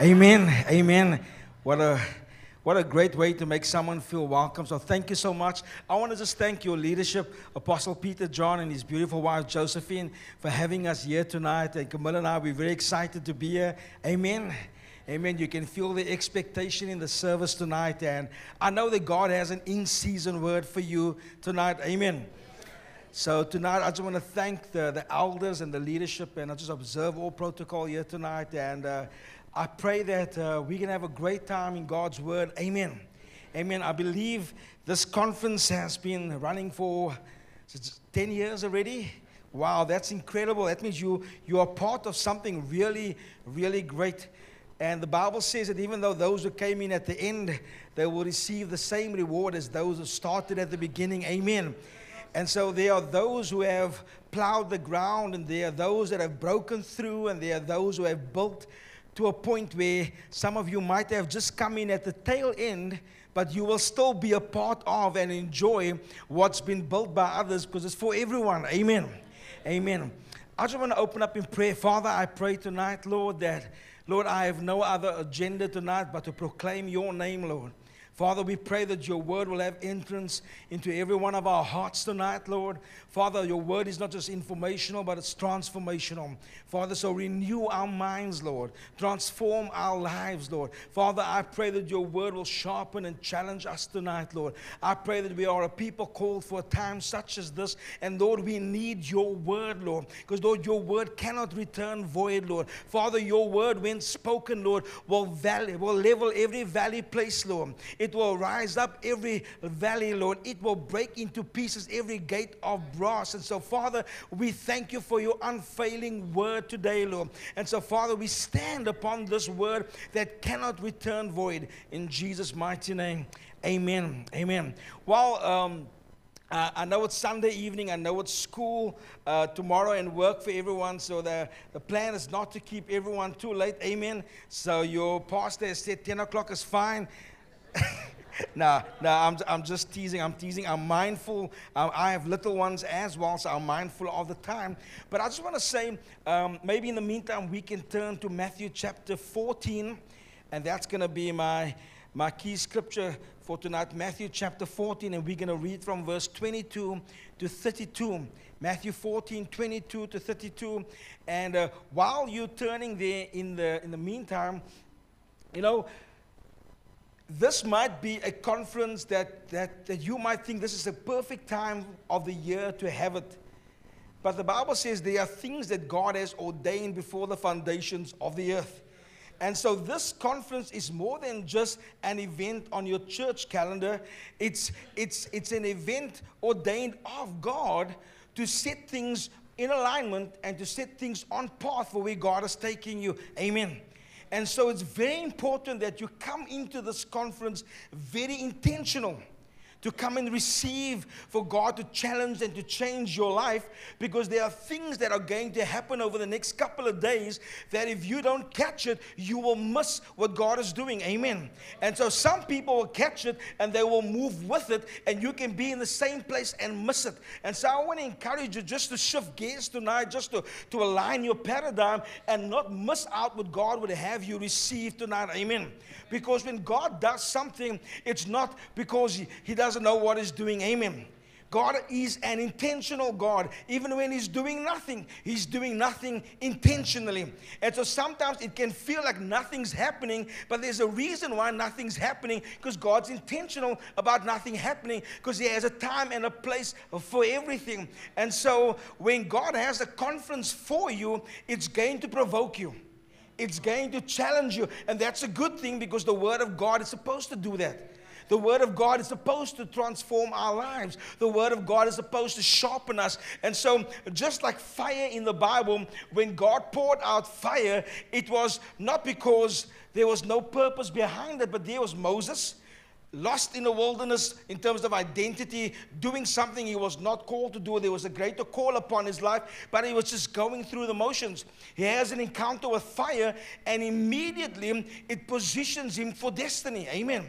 Amen. Amen. What a what a great way to make someone feel welcome. So thank you so much. I want to just thank your leadership, Apostle Peter John and his beautiful wife Josephine, for having us here tonight. And Camilla and I, we're very excited to be here. Amen. Amen. You can feel the expectation in the service tonight. And I know that God has an in season word for you tonight. Amen. So tonight, I just want to thank the, the elders and the leadership, and I just observe all protocol here tonight. And uh, I pray that uh, we can have a great time in God's Word. Amen. Amen. I believe this conference has been running for 10 years already. Wow, that's incredible. That means you, you are part of something really, really great. And the Bible says that even though those who came in at the end, they will receive the same reward as those who started at the beginning. Amen. And so there are those who have plowed the ground, and there are those that have broken through, and there are those who have built to a point where some of you might have just come in at the tail end, but you will still be a part of and enjoy what's been built by others because it's for everyone. Amen. Amen. I just want to open up in prayer. Father, I pray tonight, Lord, that, Lord, I have no other agenda tonight but to proclaim your name, Lord. Father, we pray that your word will have entrance into every one of our hearts tonight, Lord. Father, your word is not just informational, but it's transformational. Father, so renew our minds, Lord. Transform our lives, Lord. Father, I pray that your word will sharpen and challenge us tonight, Lord. I pray that we are a people called for a time such as this. And Lord, we need your word, Lord. Because, Lord, your word cannot return void, Lord. Father, your word, when spoken, Lord, will, valley, will level every valley place, Lord. Will rise up every valley, Lord. It will break into pieces every gate of brass. And so, Father, we thank you for your unfailing word today, Lord. And so, Father, we stand upon this word that cannot return void. In Jesus' mighty name, amen. Amen. Well, um, uh, I know it's Sunday evening. I know it's school uh, tomorrow and work for everyone. So the, the plan is not to keep everyone too late. Amen. So your pastor has said 10 o'clock is fine. nah, nah, I'm, I'm just teasing. I'm teasing. I'm mindful. Um, I have little ones as well, so I'm mindful all the time. But I just want to say, um, maybe in the meantime, we can turn to Matthew chapter 14, and that's going to be my, my key scripture for tonight. Matthew chapter 14, and we're going to read from verse 22 to 32. Matthew 14, 22 to 32. And uh, while you're turning there in the, in the meantime, you know, this might be a conference that, that, that you might think this is a perfect time of the year to have it. But the Bible says there are things that God has ordained before the foundations of the earth. And so this conference is more than just an event on your church calendar. It's, it's, it's an event ordained of God to set things in alignment and to set things on path for where God is taking you. Amen. And so it's very important that you come into this conference very intentional to come and receive for God to challenge and to change your life because there are things that are going to happen over the next couple of days that if you don't catch it, you will miss what God is doing. Amen. And so some people will catch it and they will move with it, and you can be in the same place and miss it. And so I want to encourage you just to shift gears tonight, just to, to align your paradigm and not miss out what God would have you receive tonight. Amen. Because when God does something, it's not because He, he does doesn't know what he's doing. Amen. God is an intentional God. Even when He's doing nothing, He's doing nothing intentionally. And so sometimes it can feel like nothing's happening, but there's a reason why nothing's happening because God's intentional about nothing happening because He has a time and a place for everything. And so when God has a conference for you, it's going to provoke you. It's going to challenge you. And that's a good thing because the Word of God is supposed to do that. The Word of God is supposed to transform our lives. The Word of God is supposed to sharpen us. And so, just like fire in the Bible, when God poured out fire, it was not because there was no purpose behind it, but there was Moses lost in the wilderness in terms of identity, doing something he was not called to do. There was a greater call upon his life, but he was just going through the motions. He has an encounter with fire, and immediately it positions him for destiny. Amen.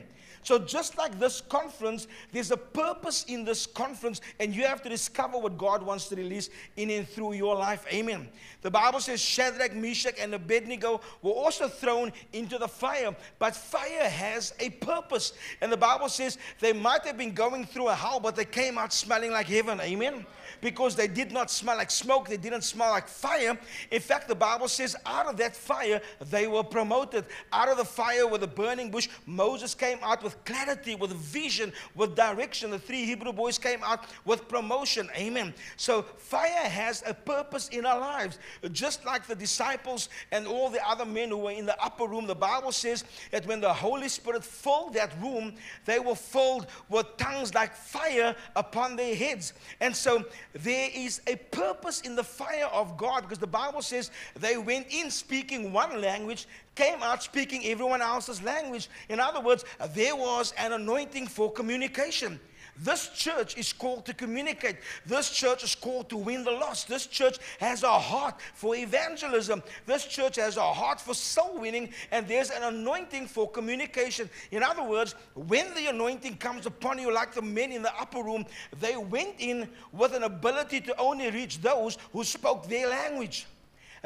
So, just like this conference, there's a purpose in this conference, and you have to discover what God wants to release in and through your life. Amen. The Bible says Shadrach, Meshach, and Abednego were also thrown into the fire, but fire has a purpose. And the Bible says they might have been going through a hell, but they came out smelling like heaven. Amen because they did not smell like smoke, they didn't smell like fire. In fact, the Bible says, out of that fire, they were promoted. Out of the fire with the burning bush, Moses came out with clarity, with vision, with direction. The three Hebrew boys came out with promotion. Amen. So, fire has a purpose in our lives. Just like the disciples and all the other men who were in the upper room, the Bible says that when the Holy Spirit filled that room, they were filled with tongues like fire upon their heads. And so, there is a purpose in the fire of God because the Bible says they went in speaking one language, came out speaking everyone else's language. In other words, there was an anointing for communication. This church is called to communicate. This church is called to win the lost. This church has a heart for evangelism. This church has a heart for soul winning, and there's an anointing for communication. In other words, when the anointing comes upon you, like the men in the upper room, they went in with an ability to only reach those who spoke their language.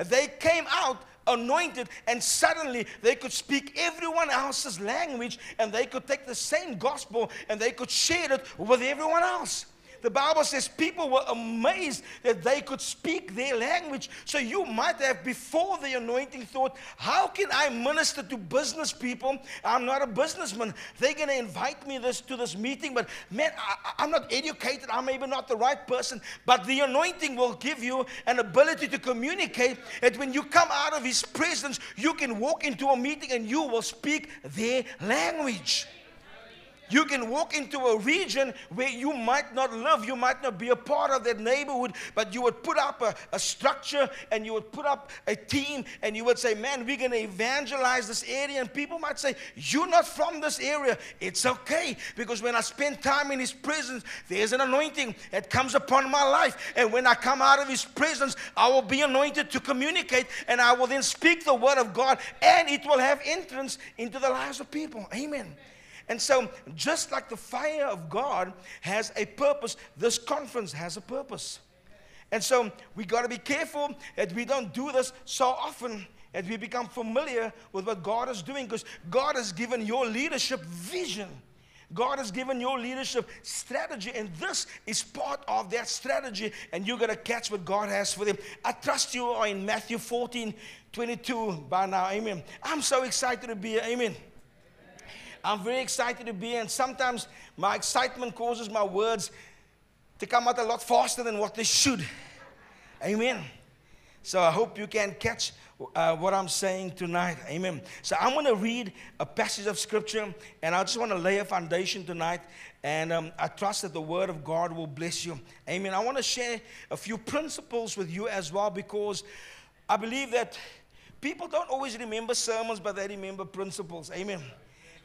They came out anointed, and suddenly they could speak everyone else's language and they could take the same gospel and they could share it with everyone else the Bible says people were amazed that they could speak their language. So you might have, before the anointing, thought, How can I minister to business people? I'm not a businessman. They're going to invite me this, to this meeting, but man, I, I'm not educated. I'm maybe not the right person. But the anointing will give you an ability to communicate that when you come out of His presence, you can walk into a meeting and you will speak their language. You can walk into a region where you might not live, you might not be a part of that neighborhood, but you would put up a, a structure and you would put up a team and you would say, Man, we're going to evangelize this area. And people might say, You're not from this area. It's okay because when I spend time in His presence, there's an anointing that comes upon my life. And when I come out of His presence, I will be anointed to communicate and I will then speak the word of God and it will have entrance into the lives of people. Amen. And so, just like the fire of God has a purpose, this conference has a purpose. And so, we got to be careful that we don't do this so often that we become familiar with what God is doing because God has given your leadership vision. God has given your leadership strategy, and this is part of that strategy, and you're going to catch what God has for them. I trust you are in Matthew 14 22 by now. Amen. I'm so excited to be here. Amen. I'm very excited to be here, and sometimes my excitement causes my words to come out a lot faster than what they should. Amen. So I hope you can catch uh, what I'm saying tonight. Amen. So I'm going to read a passage of scripture, and I just want to lay a foundation tonight. And um, I trust that the word of God will bless you. Amen. I want to share a few principles with you as well because I believe that people don't always remember sermons, but they remember principles. Amen.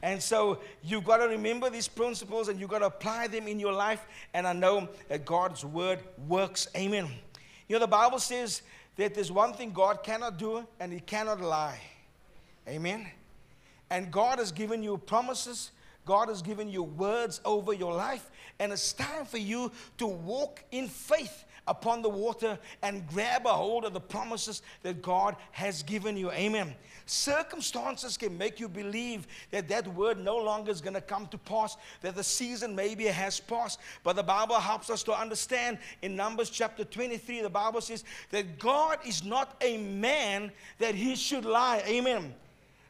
And so you've got to remember these principles and you've got to apply them in your life. And I know that God's word works. Amen. You know, the Bible says that there's one thing God cannot do, and He cannot lie. Amen. And God has given you promises, God has given you words over your life, and it's time for you to walk in faith upon the water and grab a hold of the promises that God has given you. Amen. Circumstances can make you believe that that word no longer is going to come to pass, that the season maybe has passed. But the Bible helps us to understand in Numbers chapter 23, the Bible says that God is not a man that he should lie. Amen.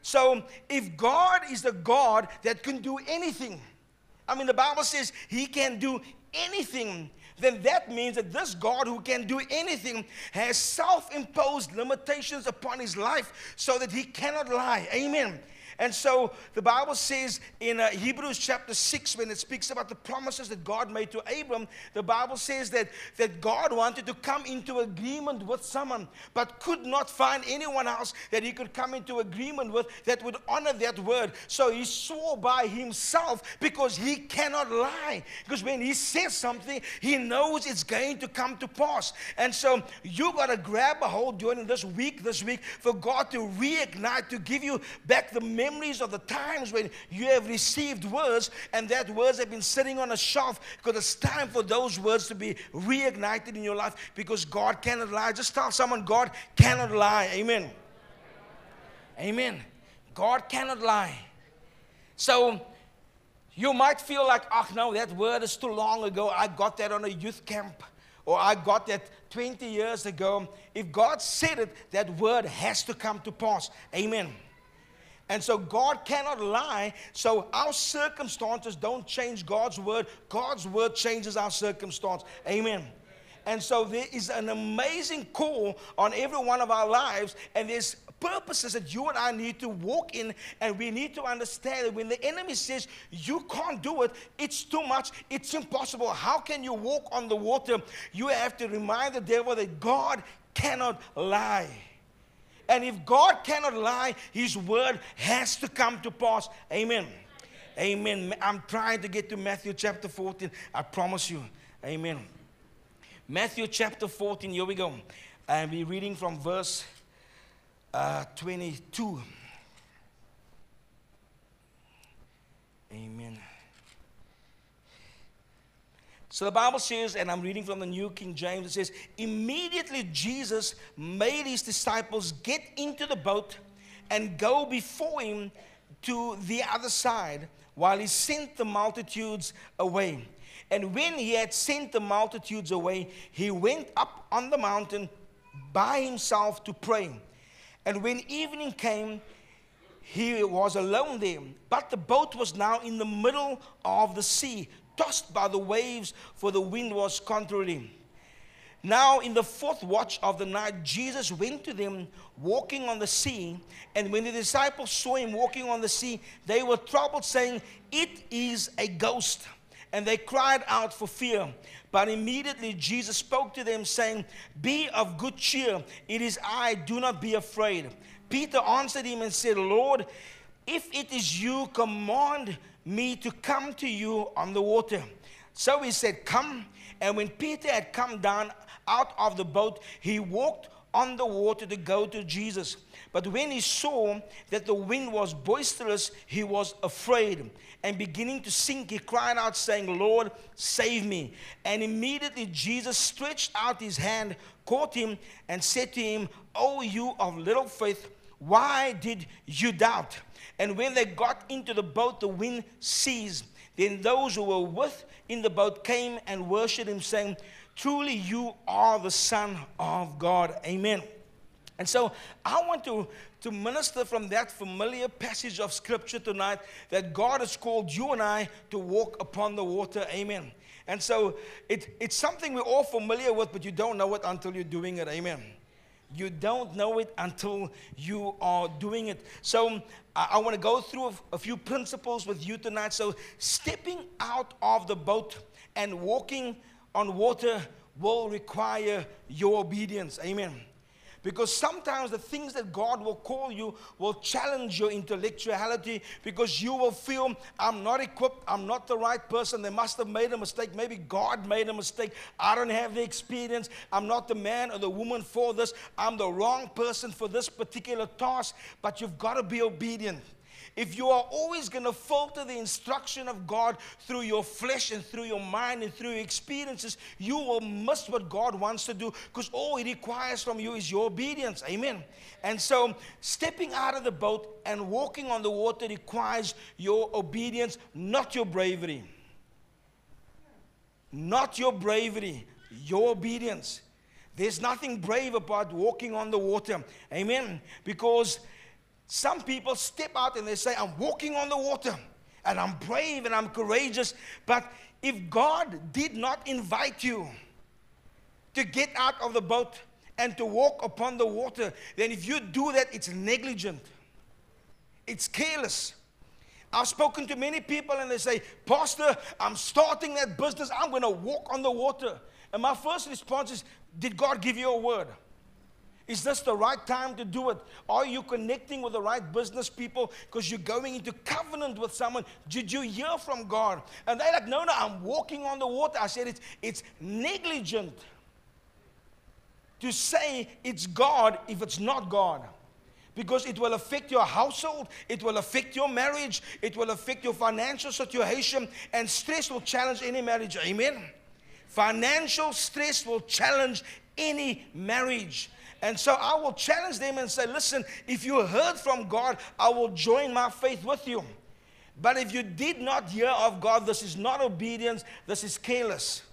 So if God is the God that can do anything, I mean, the Bible says he can do anything then that means that this God who can do anything has self imposed limitations upon his life so that he cannot lie. Amen. And so the Bible says in uh, Hebrews chapter 6, when it speaks about the promises that God made to Abram, the Bible says that, that God wanted to come into agreement with someone, but could not find anyone else that he could come into agreement with that would honor that word. So he swore by himself because he cannot lie. Because when he says something, he knows it's going to come to pass. And so you got to grab a hold during this week, this week, for God to reignite, to give you back the memories of the times when you have received words and that words have been sitting on a shelf because it's time for those words to be reignited in your life because God cannot lie. Just tell someone, God cannot lie. Amen. Amen. God cannot lie. So you might feel like, oh no, that word is too long ago. I got that on a youth camp or I got that 20 years ago. If God said it, that word has to come to pass. Amen. And so God cannot lie. So our circumstances don't change God's word. God's word changes our circumstance. Amen. And so there is an amazing call on every one of our lives, and there's purposes that you and I need to walk in, and we need to understand that when the enemy says you can't do it, it's too much, it's impossible. How can you walk on the water? You have to remind the devil that God cannot lie. And if God cannot lie, his word has to come to pass. Amen. Amen. I'm trying to get to Matthew chapter 14. I promise you. Amen. Matthew chapter 14, here we go. And we're reading from verse uh, 22. Amen. So the Bible says, and I'm reading from the New King James, it says, immediately Jesus made his disciples get into the boat and go before him to the other side while he sent the multitudes away. And when he had sent the multitudes away, he went up on the mountain by himself to pray. And when evening came, he was alone there. But the boat was now in the middle of the sea, tossed by the waves, for the wind was contrary. Now, in the fourth watch of the night, Jesus went to them walking on the sea. And when the disciples saw him walking on the sea, they were troubled, saying, It is a ghost and they cried out for fear. But immediately Jesus spoke to them, saying, Be of good cheer, it is I, do not be afraid. Peter answered him and said, Lord, if it is you, command me to come to you on the water. So he said, Come. And when Peter had come down out of the boat, he walked on the water to go to Jesus. But when he saw that the wind was boisterous, he was afraid. And beginning to sink, he cried out, saying, Lord, save me. And immediately Jesus stretched out his hand, caught him, and said to him, O you of little faith, why did you doubt? And when they got into the boat, the wind ceased. Then those who were with in the boat came and worshipped him, saying, Truly, you are the Son of God. Amen. And so I want to, to minister from that familiar passage of Scripture tonight that God has called you and I to walk upon the water. Amen. And so it, it's something we're all familiar with, but you don't know it until you're doing it. Amen. You don't know it until you are doing it. So I, I want to go through a, a few principles with you tonight. So stepping out of the boat and walking on water will require your obedience. Amen. Because sometimes the things that God will call you will challenge your intellectuality because you will feel, I'm not equipped, I'm not the right person. They must have made a mistake. Maybe God made a mistake. I don't have the experience. I'm not the man or the woman for this. I'm the wrong person for this particular task. But you've got to be obedient. If you are always going to filter the instruction of God through your flesh and through your mind and through your experiences, you will miss what God wants to do because all He requires from you is your obedience. Amen. And so, stepping out of the boat and walking on the water requires your obedience, not your bravery. Not your bravery, your obedience. There's nothing brave about walking on the water. Amen. Because some people step out and they say, I'm walking on the water and I'm brave and I'm courageous. But if God did not invite you to get out of the boat and to walk upon the water, then if you do that, it's negligent, it's careless. I've spoken to many people and they say, Pastor, I'm starting that business, I'm going to walk on the water. And my first response is, Did God give you a word? Is this the right time to do it? Are you connecting with the right business people because you're going into covenant with someone? Did you hear from God? And they're like, no, no, I'm walking on the water. I said, it's, it's negligent to say it's God if it's not God. because it will affect your household, it will affect your marriage, it will affect your financial situation, and stress will challenge any marriage. Amen. Financial stress will challenge any marriage. And so I will challenge them and say, listen, if you heard from God, I will join my faith with you. But if you did not hear of God, this is not obedience, this is careless.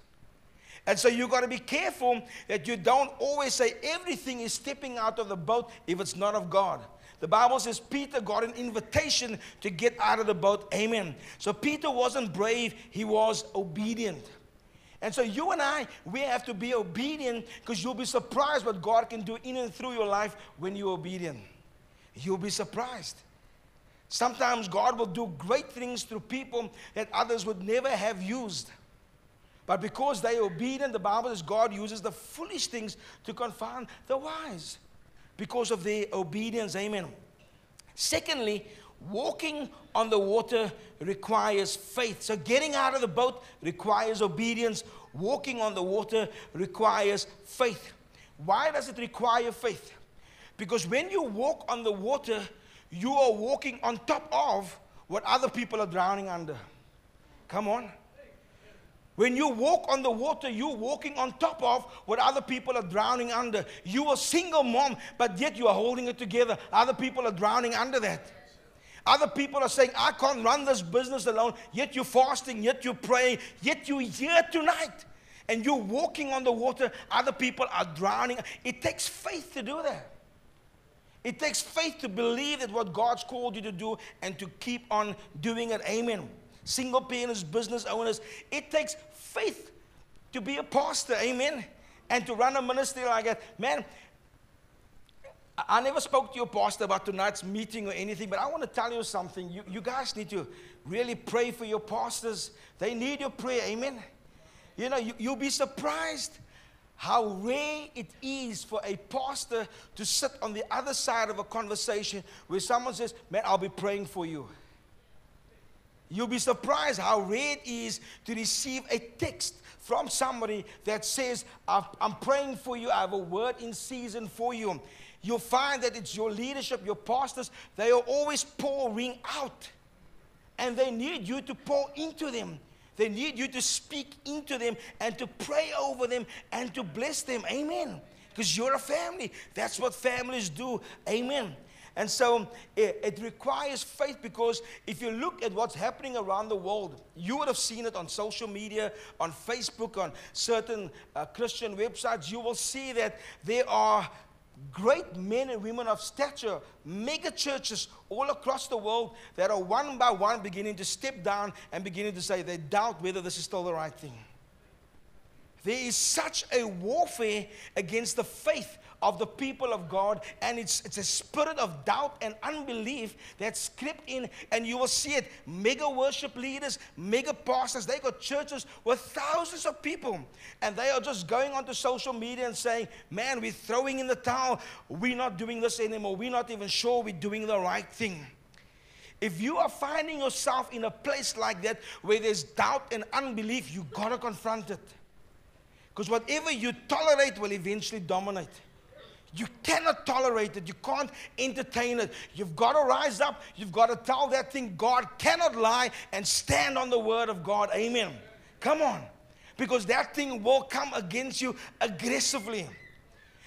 And so you've got to be careful that you don't always say everything is stepping out of the boat if it's not of God. The Bible says Peter got an invitation to get out of the boat. Amen. So Peter wasn't brave, he was obedient. And so you and I, we have to be obedient because you'll be surprised what God can do in and through your life when you're obedient. You'll be surprised. Sometimes God will do great things through people that others would never have used. But because they are obedient, the Bible says God uses the foolish things to confound the wise because of their obedience. Amen. Secondly, walking on the water requires faith. So getting out of the boat requires obedience. Walking on the water requires faith. Why does it require faith? Because when you walk on the water, you are walking on top of what other people are drowning under. Come on. When you walk on the water, you're walking on top of what other people are drowning under. You are single mom, but yet you are holding it together. Other people are drowning under that. Other people are saying, I can't run this business alone. Yet you're fasting, yet you're praying, yet you're here tonight. And you're walking on the water. Other people are drowning. It takes faith to do that. It takes faith to believe that what God's called you to do and to keep on doing it. Amen single parents, business owners. It takes faith to be a pastor, amen, and to run a ministry like that. Man, I never spoke to your pastor about tonight's meeting or anything, but I want to tell you something. You, you guys need to really pray for your pastors. They need your prayer, amen. You know, you, you'll be surprised how rare it is for a pastor to sit on the other side of a conversation where someone says, Man, I'll be praying for you. You'll be surprised how rare it is to receive a text from somebody that says, I'm praying for you, I have a word in season for you. You'll find that it's your leadership, your pastors, they are always pouring out. And they need you to pour into them. They need you to speak into them and to pray over them and to bless them. Amen. Because you're a family. That's what families do. Amen. And so it, it, requires faith because if you look at what's happening around the world, you would have seen it on social media, on Facebook, on certain uh, Christian websites. You will see that there are great men and women of stature, mega churches all across the world that are one by one beginning to step down and beginning to say they doubt whether this is still the right thing. There is such a warfare against the faith of the people of God, and it's, it's a spirit of doubt and unbelief that's crept in, and you will see it. Mega worship leaders, mega pastors, they got churches with thousands of people, and they are just going onto social media and saying, Man, we're throwing in the towel, we're not doing this anymore, we're not even sure we're doing the right thing. If you are finding yourself in a place like that where there's doubt and unbelief, you gotta confront it. Because whatever you tolerate will eventually dominate. You cannot tolerate it. You can't entertain it. You've got to rise up. You've got to tell that thing God cannot lie and stand on the word of God. Amen. Come on. Because that thing will come against you aggressively.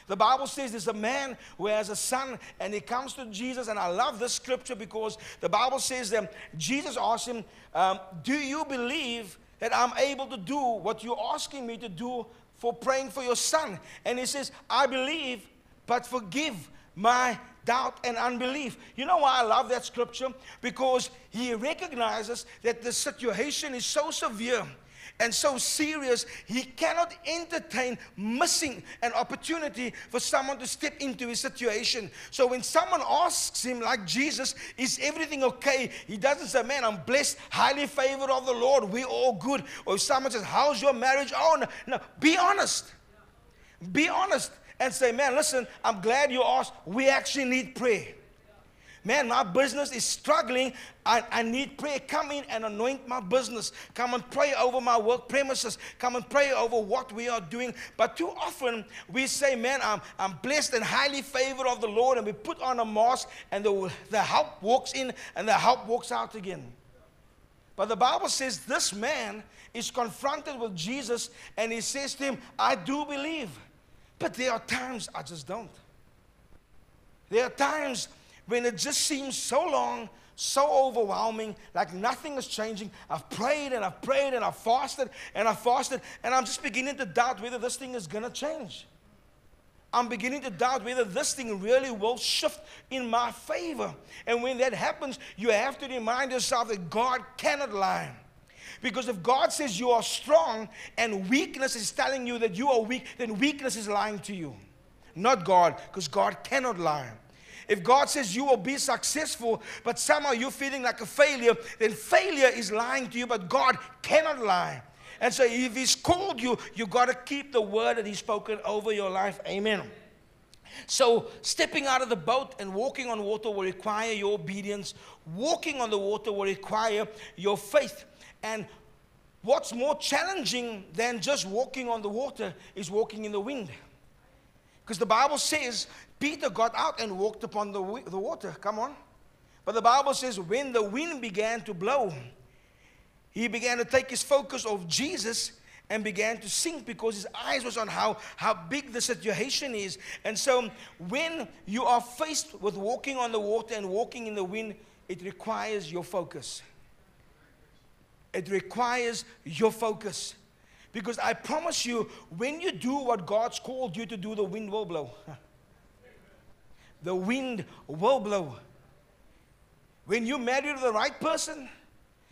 The Bible says there's a man who has a son and he comes to Jesus. And I love this scripture because the Bible says that Jesus asked him, um, Do you believe that I'm able to do what you're asking me to do for praying for your son? And he says, I believe but forgive my doubt and unbelief. You know why I love that scripture? Because he recognizes that the situation is so severe and so serious, he cannot entertain missing an opportunity for someone to step into his situation. So when someone asks him, like Jesus, is everything okay? He doesn't say, Man, I'm blessed, highly favored of the Lord, we're all good. Or if someone says, How's your marriage? Oh, no, no. Be honest. Be honest and say, man, listen, I'm glad you asked. We actually need prayer. Man, my business is struggling. I, I need prayer. Come in and anoint my business. Come and pray over my work premises. Come and pray over what we are doing. But too often we say, Man, I'm, I'm blessed and highly favored of the Lord. And we put on a mask and the, the help walks in and the help walks out again. But the Bible says this man is confronted with Jesus and he says to him, I do believe. But there are times I just don't. There are times when it just seems so long, so overwhelming, like nothing is changing. I've prayed and I've prayed and I've fasted and I've fasted, and I'm just beginning to doubt whether this thing is going to change. I'm beginning to doubt whether this thing really will shift in my favor. And when that happens, you have to remind yourself that God cannot lie. Because if God says you are strong and weakness is telling you that you are weak, then weakness is lying to you, not God, because God cannot lie. If God says you will be successful, but somehow you're feeling like a failure, then failure is lying to you, but God cannot lie. And so if He's called you, you got to keep the word that He's spoken over your life. Amen. So, stepping out of the boat and walking on water will require your obedience. Walking on the water will require your faith. And what's more challenging than just walking on the water is walking in the wind. Because the Bible says Peter got out and walked upon the, the water. Come on. But the Bible says when the wind began to blow, he began to take his focus off Jesus and began to sink because his eyes was on how, how big the situation is. And so when you are faced with walking on the water and walking in the wind, it requires your focus. It requires your focus. Because I promise you, when you do what God's called you to do, the wind will blow. the wind will blow. When you marry the right person,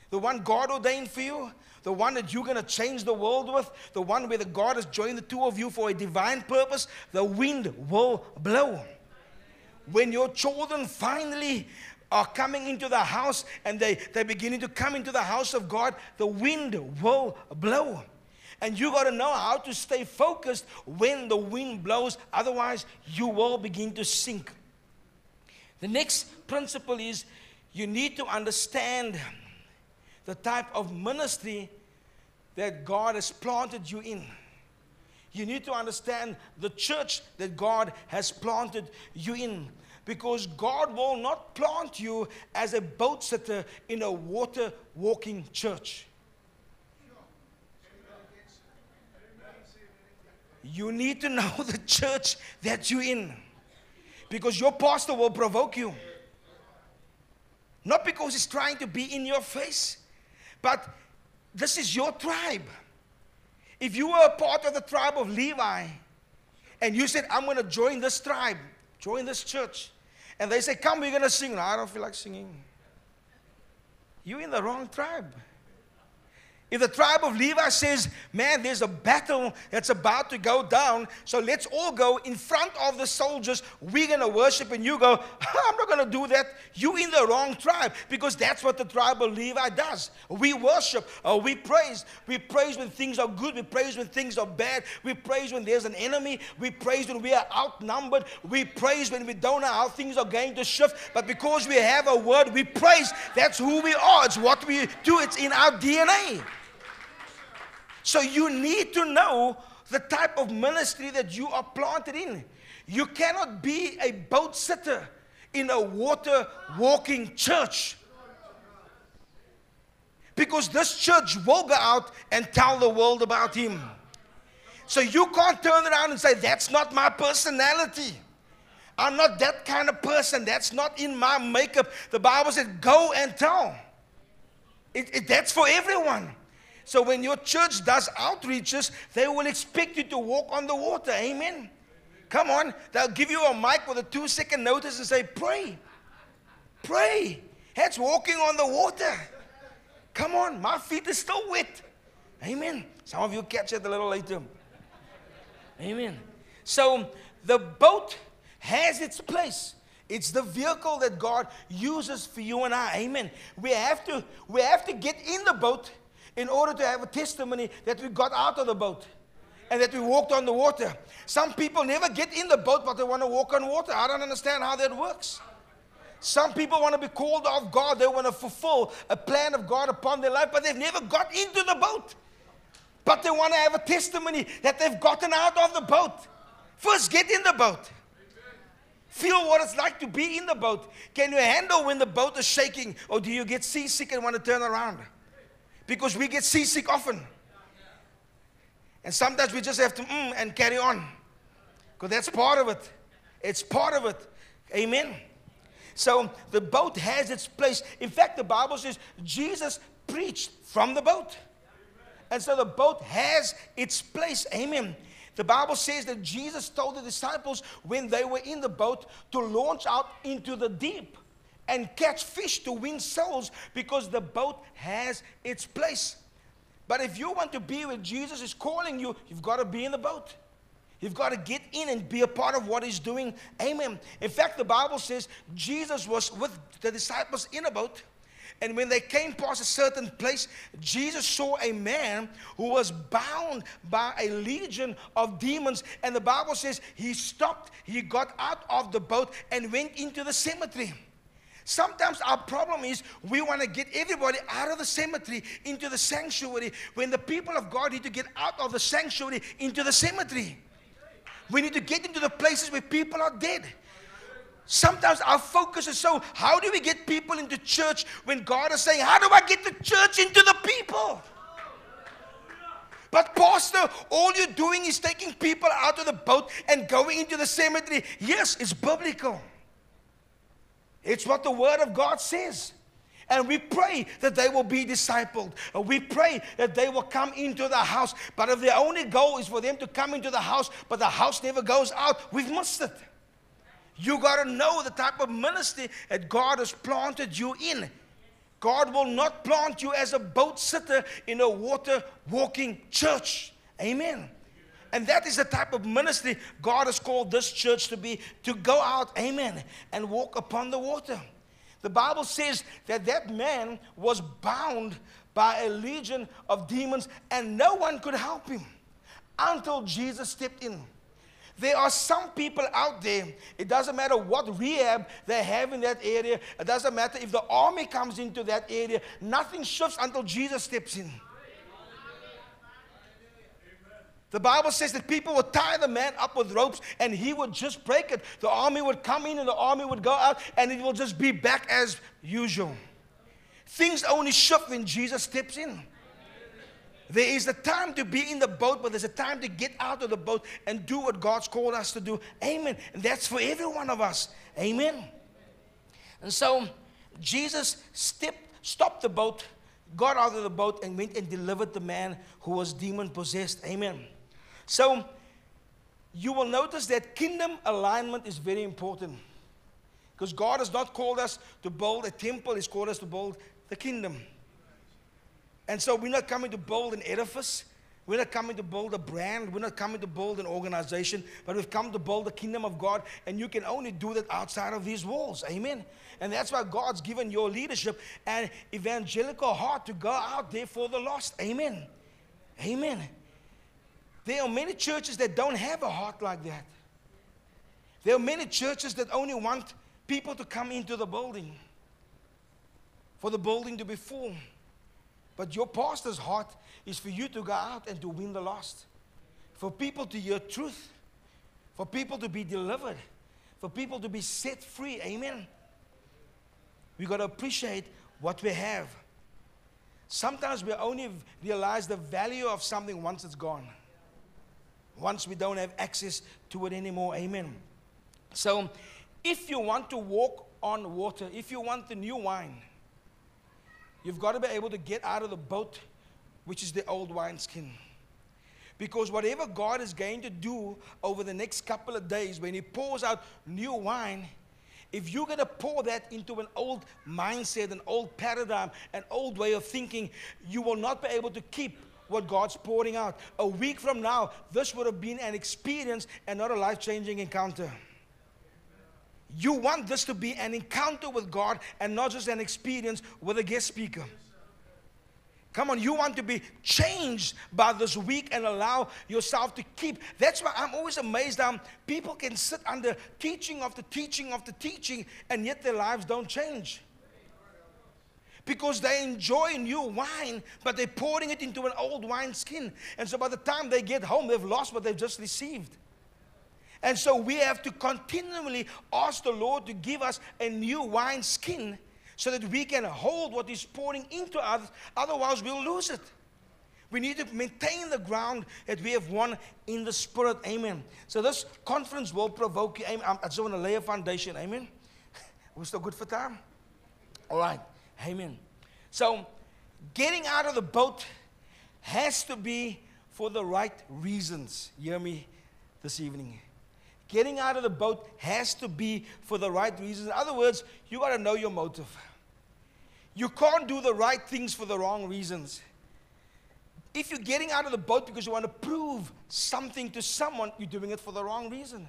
the one God ordained for you, the one that you're going to change the world with, the one where the God has joined the two of you for a divine purpose, the wind will blow. When your children finally are coming into the house and they, they're beginning to come into the house of God, the wind will blow. And you got to know how to stay focused when the wind blows, otherwise, you will begin to sink. The next principle is you need to understand the type of ministry that God has planted you in. You need to understand the church that God has planted you in. Because God will not plant you as a boat sitter in a water walking church. You need to know the church that you're in. Because your pastor will provoke you. Not because he's trying to be in your face, but this is your tribe. If you were a part of the tribe of Levi and you said, I'm going to join this tribe, join this church, and they say, Come, we're going to sing. No, I don't feel like singing. You're in the wrong tribe. If the tribe of Levi says, Man, there's a battle that's about to go down, so let's all go in front of the soldiers. We're going to worship, and you go, I'm not going to do that. You're in the wrong tribe because that's what the tribe of Levi does. We worship, uh, we praise. We praise when things are good, we praise when things are bad, we praise when there's an enemy, we praise when we are outnumbered, we praise when we don't know how things are going to shift. But because we have a word, we praise. That's who we are, it's what we do, it's in our DNA. So you need to know the type of ministry that you are planted in. You cannot be a boat sitter in a water walking church. Because this church will go out and tell the world about him. So you can't turn around and say, That's not my personality. I'm not that kind of person. That's not in my makeup. The Bible said, Go and tell. It, it, that's for everyone. So when your church does outreaches, they will expect you to walk on the water. Amen. Come on. They'll give you a mic with a two second notice and say, Pray. Pray. That's walking on the water. Come on. My feet are still wet. Amen. Some of you catch it a little later. Amen. So the boat has its place. It's the vehicle that God uses for you and I. Amen. We have to we have to get in the boat in order to have a testimony that we got out of the boat and that we walked on the water. Some people never get in the boat, but they want to walk on water. I don't understand how that works. Some people want to be called of God. They want to fulfill a plan of God upon their life, but they've never got into the boat. But they want to have a testimony that they've gotten out of the boat. First, get in the boat. Feel what it's like to be in the boat. Can you handle when the boat is shaking, or do you get seasick and want to turn around? Because we get seasick often. And sometimes we just have to mm, and carry on. Because that's part of it. It's part of it. Amen. So the boat has its place. In fact, the Bible says Jesus preached from the boat. And so the boat has its place. Amen. The Bible says that Jesus told the disciples when they were in the boat to launch out into the deep and catch fish to win souls because the boat has its place. But if you want to be where Jesus is calling you, you've got to be in the boat. You've got to get in and be a part of what He's doing. Amen. In fact, the Bible says Jesus was with the disciples in a boat. And when they came past a certain place, Jesus saw a man who was bound by a legion of demons. And the Bible says he stopped, he got out of the boat and went into the cemetery. Sometimes our problem is we want to get everybody out of the cemetery into the sanctuary when the people of God need to get out of the sanctuary into the cemetery. We need to get into the places where people are dead. Sometimes our focus is so, how do we get people into church when God is saying, how do I get the church into the people? But, Pastor, all you're doing is taking people out of the boat and going into the cemetery. Yes, it's biblical. It's what the Word of God says. And we pray that they will be discipled. We pray that they will come into the house. But if the only goal is for them to come into the house, but the house never goes out, we've missed it. You got to know the type of ministry that God has planted you in. God will not plant you as a boat sitter in a water walking church. Amen. And that is the type of ministry God has called this church to be to go out, amen, and walk upon the water. The Bible says that that man was bound by a legion of demons and no one could help him until Jesus stepped in. There are some people out there, it doesn't matter what rehab they have in that area, it doesn't matter if the army comes into that area, nothing shifts until Jesus steps in. The Bible says that people would tie the man up with ropes and he would just break it. The army would come in and the army would go out and it will just be back as usual. Things only shift when Jesus steps in. There is a time to be in the boat, but there's a time to get out of the boat and do what God's called us to do. Amen. And that's for every one of us. Amen. And so Jesus stepped, stopped the boat, got out of the boat, and went and delivered the man who was demon possessed. Amen. So you will notice that kingdom alignment is very important. Because God has not called us to build a temple, He's called us to build the kingdom. And so we're not coming to build an edifice. We're not coming to build a brand. We're not coming to build an organization, but we've come to build the kingdom of God. And you can only do that outside of these walls. Amen. And that's why God's given your leadership and evangelical heart to go out there for the lost. Amen. Amen. There are many churches that don't have a heart like that. There are many churches that only want people to come into the building, for the building to be full. But your pastor's heart is for you to go out and to win the lost, for people to hear truth, for people to be delivered, for people to be set free. Amen. We got to appreciate what we have. Sometimes we only realize the value of something once it's gone once we don't have access to it anymore. Amen. So, if you want to walk on water, if you want the new wine, you've got to be able to get out of the boat, which is the old wineskin. Because whatever God is going to do over the next couple of days, when He pours out new wine, if you're going to pour that into an old mindset, an old paradigm, an old way of thinking, you will not be able to keep what God's pouring out. A week from now, this would have been an experience and not a life changing encounter. You want this to be an encounter with God and not just an experience with a guest speaker. Come on, you want to be changed by this week and allow yourself to keep. That's why I'm always amazed how people can sit under teaching after teaching after teaching, and yet their lives don't change. Because they enjoy new wine, but they're pouring it into an old wine skin. And so by the time they get home, they've lost what they've just received. And so we have to continually ask the Lord to give us a new wine skin so that we can hold what is pouring into us. Otherwise, we'll lose it. We need to maintain the ground that we have won in the Spirit. Amen. So this conference will provoke you. Amen. Um, I just want to lay a foundation. Amen. We're still good for time? All right. Amen. So getting out of the boat has to be for the right reasons. Hear me this evening. Getting out of the boat has to be for the right reasons. In other words, you got to know your motive. You can't do the right things for the wrong reasons. If you're getting out of the boat because you want to prove something to someone, you're doing it for the wrong reason.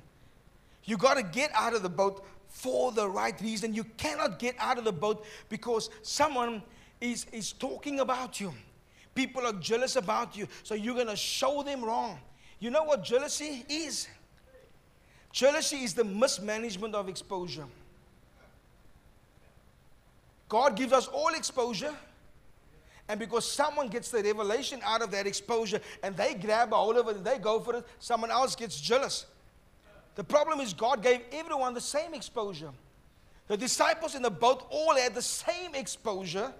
You got to get out of the boat for the right reason. You cannot get out of the boat because someone is, is talking about you. People are jealous about you, so you're going to show them wrong. You know what jealousy is? Jealousy is the mismanagement of exposure. God gives us all exposure. And because someone gets the revelation out of that exposure and they grab a hold of it and they go for it, someone else gets jealous. The problem is, God gave everyone the same exposure. The disciples in the boat all had the same exposure,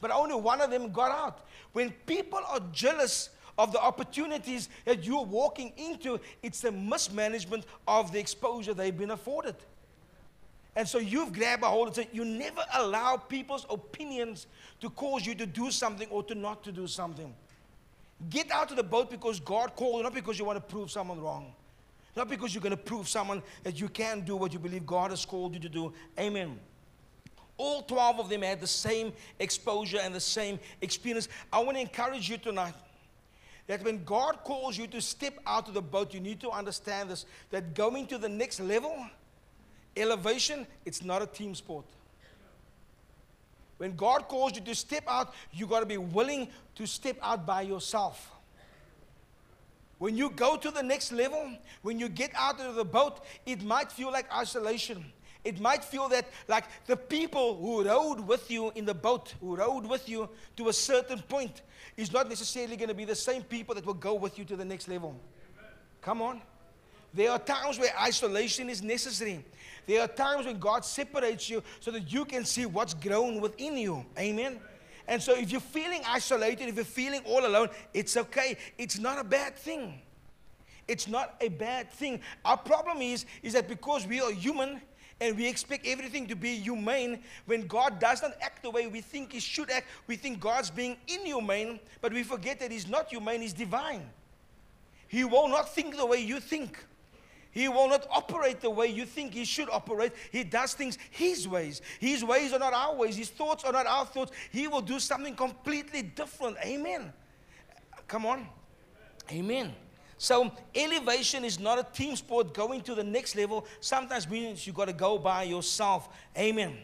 but only one of them got out. When people are jealous of the opportunities that you're walking into, it's the mismanagement of the exposure they've been afforded. And so you've grabbed a hold and said, you never allow people's opinions to cause you to do something or to not to do something. Get out of the boat because God called you, not because you want to prove someone wrong. Not because you're going to prove someone that you can do what you believe God has called you to do. Amen. All 12 of them had the same exposure and the same experience. I want to encourage you tonight that when God calls you to step out of the boat, you need to understand this that going to the next level Elevation, it's not a team sport. When God calls you to step out, you've got to be willing to step out by yourself. When you go to the next level, when you get out of the boat, it might feel like isolation. It might feel that like the people who rode with you in the boat, who rode with you to a certain point, is not necessarily going to be the same people that will go with you to the next level. Amen. Come on. There are times where isolation is necessary. There are times when God separates you so that you can see what's grown within you. Amen. And so if you're feeling isolated, if you're feeling all alone, it's okay. It's not a bad thing. It's not a bad thing. Our problem is, is that because we are human and we expect everything to be humane, when God does not act the way we think He should act, we think God's being inhumane, but we forget that He's not humane, He's divine. He will not think the way you think. He will not operate the way you think he should operate. He does things his ways. His ways are not our ways. His thoughts are not our thoughts. He will do something completely different. Amen. Come on. Amen. So elevation is not a team sport. Going to the next level sometimes means you got to go by yourself. Amen.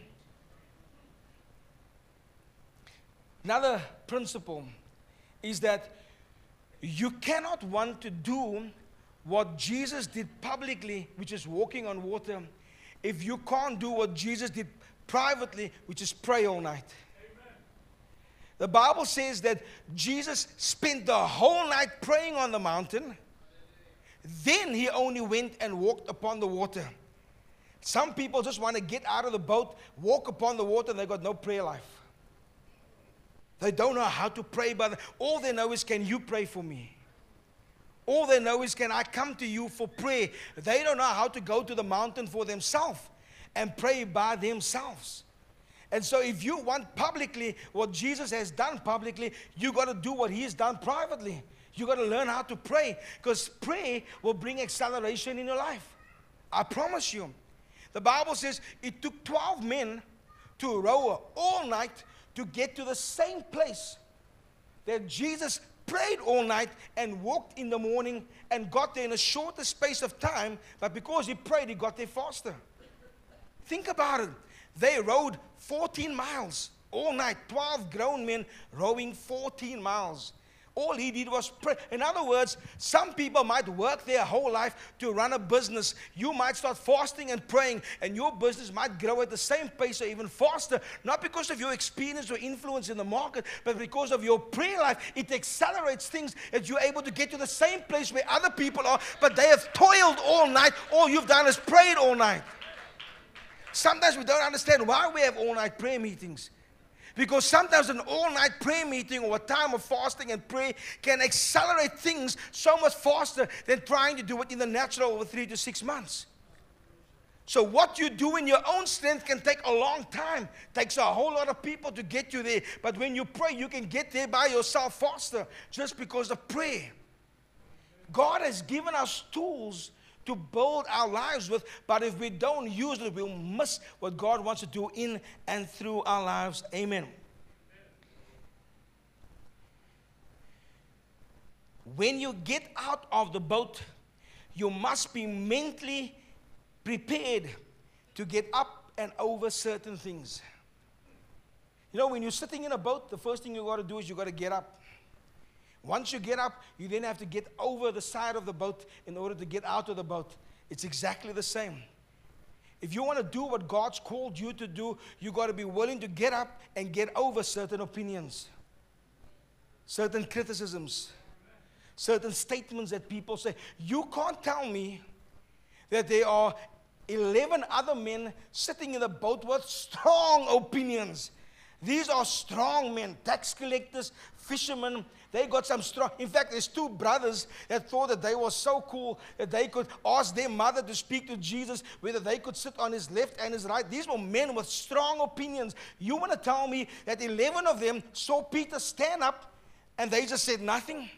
Another principle is that you cannot want to do what Jesus did publicly, which is walking on water, if you can't do what Jesus did privately, which is pray all night. Amen. The Bible says that Jesus spent the whole night praying on the mountain. Then he only went and walked upon the water. Some people just want to get out of the boat, walk upon the water, and they got no prayer life. They don't know how to pray, but all they know is, Can you pray for me? All they know is, Can I come to you for prayer? They don't know how to go to the mountain for themselves and pray by themselves. And so, if you want publicly what Jesus has done publicly, you got to do what He's done privately. You got to learn how to pray because prayer will bring acceleration in your life. I promise you. The Bible says it took 12 men to row all night to get to the same place that Jesus prayed all night and walked in the morning and got there in a shorter space of time, but because he prayed, he got there faster. Think about it. They rode 14 miles all night. 12 grown men rowing 14 miles. All he did was pray. In other words, some people might work their whole life to run a business. You might start fasting and praying, and your business might grow at the same pace or even faster, not because of your experience or influence in the market, but because of your prayer life. It accelerates things that you're able to get to the same place where other people are, but they have toiled all night. All you've done is prayed all night. Sometimes we don't understand why we have all night prayer meetings. Because sometimes an all night prayer meeting or a time of fasting and prayer can accelerate things so much faster than trying to do it in the natural over three to six months. So, what you do in your own strength can take a long time. takes a whole lot of people to get you there. But when you pray, you can get there by yourself faster just because of prayer. God has given us tools to build our lives with, but if we don't use it, we'll miss what God wants to do in and through our lives. Amen. When you get out of the boat, you must be mentally prepared to get up and over certain things. You know, when you're sitting in a boat, the first thing you got to do is you got to get up. Once you get up, you then have to get over the side of the boat in order to get out of the boat. It's exactly the same. If you want to do what God's called you to do, you got to be willing to get up and get over certain opinions, certain criticisms, certain statements that people say. You can't tell me that there are 11 other men sitting in the boat with strong opinions. These are strong men, tax collectors, fishermen, they got some strong. In fact, there's two brothers that thought that they were so cool that they could ask their mother to speak to Jesus, whether they could sit on his left and his right. These were men with strong opinions. You want to tell me that 11 of them saw Peter stand up and they just said nothing?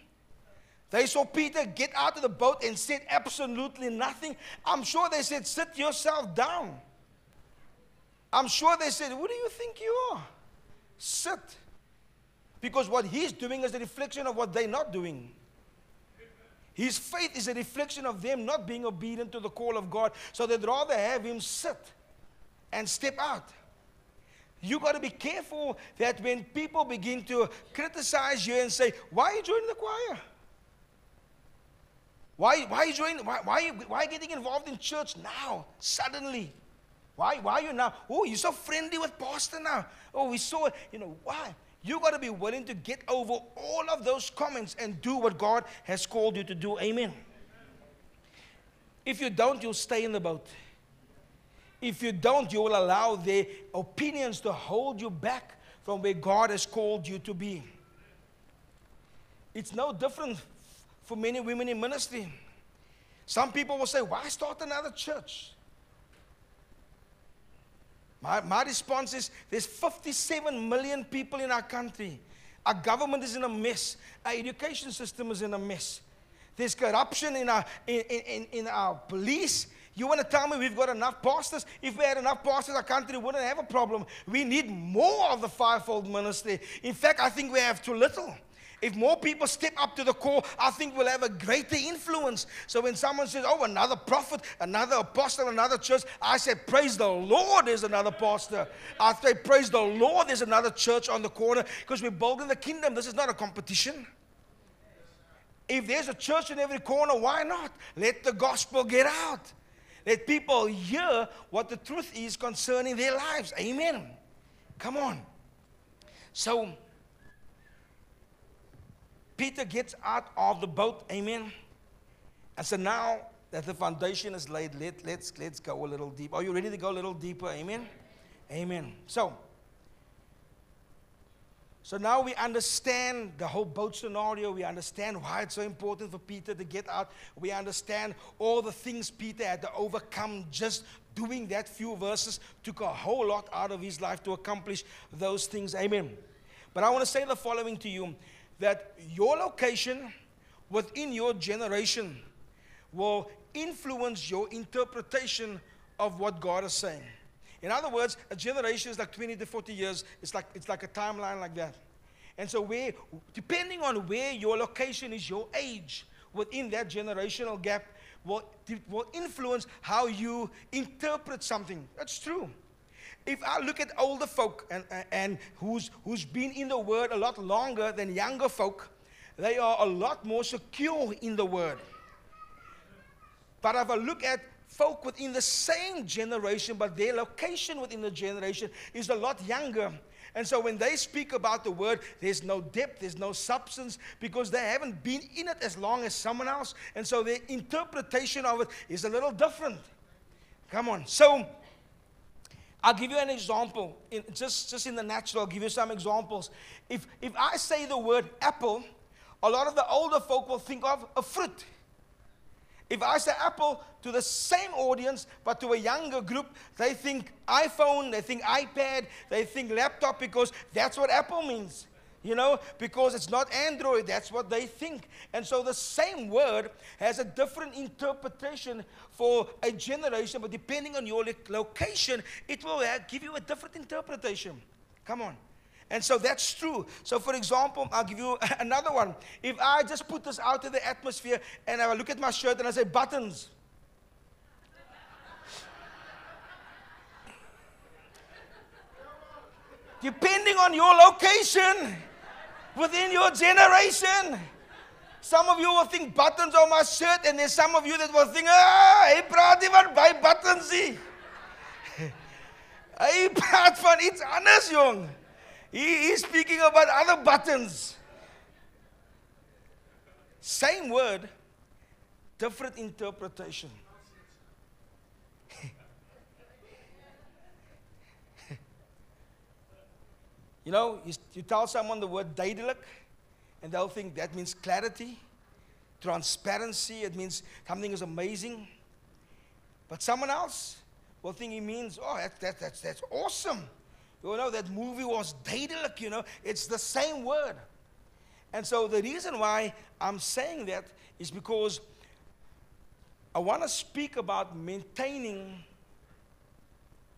They saw Peter get out of the boat and said absolutely nothing. I'm sure they said, Sit yourself down. I'm sure they said, Who do you think you are? Sit. Because what he's doing is a reflection of what they're not doing. His faith is a reflection of them not being obedient to the call of God. So they'd rather have him sit and step out. You got to be careful that when people begin to criticize you and say, Why are you joining the choir? Why, why are you joining? Why, why, why are you getting involved in church now, suddenly? Why, why are you now? Oh, you're so friendly with Pastor now. Oh, we saw, you know, why? You got to be willing to get over all of those comments and do what God has called you to do. Amen. If you don't, you'll stay in the boat. If you don't, you will allow their opinions to hold you back from where God has called you to be. It's no different for many women in ministry. Some people will say, Why start another church? My, my response is there's 57 million people in our country. Our government is in a mess. Our education system is in a mess. There's corruption in our, in, in, in our police. You want to tell me we've got enough pastors? If we had enough pastors, our country wouldn't have a problem. We need more of the fivefold ministry. In fact, I think we have too little. If more people step up to the call, I think we'll have a greater influence. So when someone says, Oh, another prophet, another apostle, another church, I say, Praise the Lord, there's another pastor. I say, Praise the Lord, there's another church on the corner because we're building the kingdom. This is not a competition. If there's a church in every corner, why not? Let the gospel get out. Let people hear what the truth is concerning their lives. Amen. Come on. So, Peter gets out of the boat, amen. And so now that the foundation is laid, let, let's, let's go a little deeper. Are you ready to go a little deeper? Amen. Amen. So, so now we understand the whole boat scenario. We understand why it's so important for Peter to get out. We understand all the things Peter had to overcome just doing that few verses. Took a whole lot out of his life to accomplish those things. Amen. But I want to say the following to you that your location within your generation will influence your interpretation of what God is saying. In other words, a generation is like 20 to 40 years. It's like, it's like a timeline like that. And so, where, depending on where your location is, your age within that generational gap will, will influence how you interpret something. That's true. If I look at older folk and, and who's, who's been in the word a lot longer than younger folk, they are a lot more secure in the word. But if I look at folk within the same generation, but their location within the generation is a lot younger. And so when they speak about the word, there's no depth, there's no substance because they haven't been in it as long as someone else. And so their interpretation of it is a little different. Come on. So I'll give you an example. In, just, just in the natural, I'll give you some examples. If, if I say the word apple, a lot of the older folk will think of a fruit. If I say Apple to the same audience, but to a younger group, they think iPhone, they think iPad, they think laptop because that's what Apple means. You know, because it's not Android, that's what they think. And so the same word has a different interpretation for a generation, but depending on your location, it will uh, give you a different interpretation. Come on. And so that's true. So, for example, I'll give you another one. If I just put this out in the atmosphere and I look at my shirt and I say buttons, depending on your location within your generation, some of you will think buttons on my shirt, and there's some of you that will think, ah, hy praat nie van buttons nie. hy praat iets anders. He is speaking about other buttons. Same word, different interpretation. You know, you, you, tell someone the word duidelik, and they'll think that means clarity, transparency, it means something is amazing. But someone else will think it means, oh, that, that, that's, that's awesome. You know, that movie was duidelik, you know, it's the same word. And so the reason why I'm saying that is because I want to speak about maintaining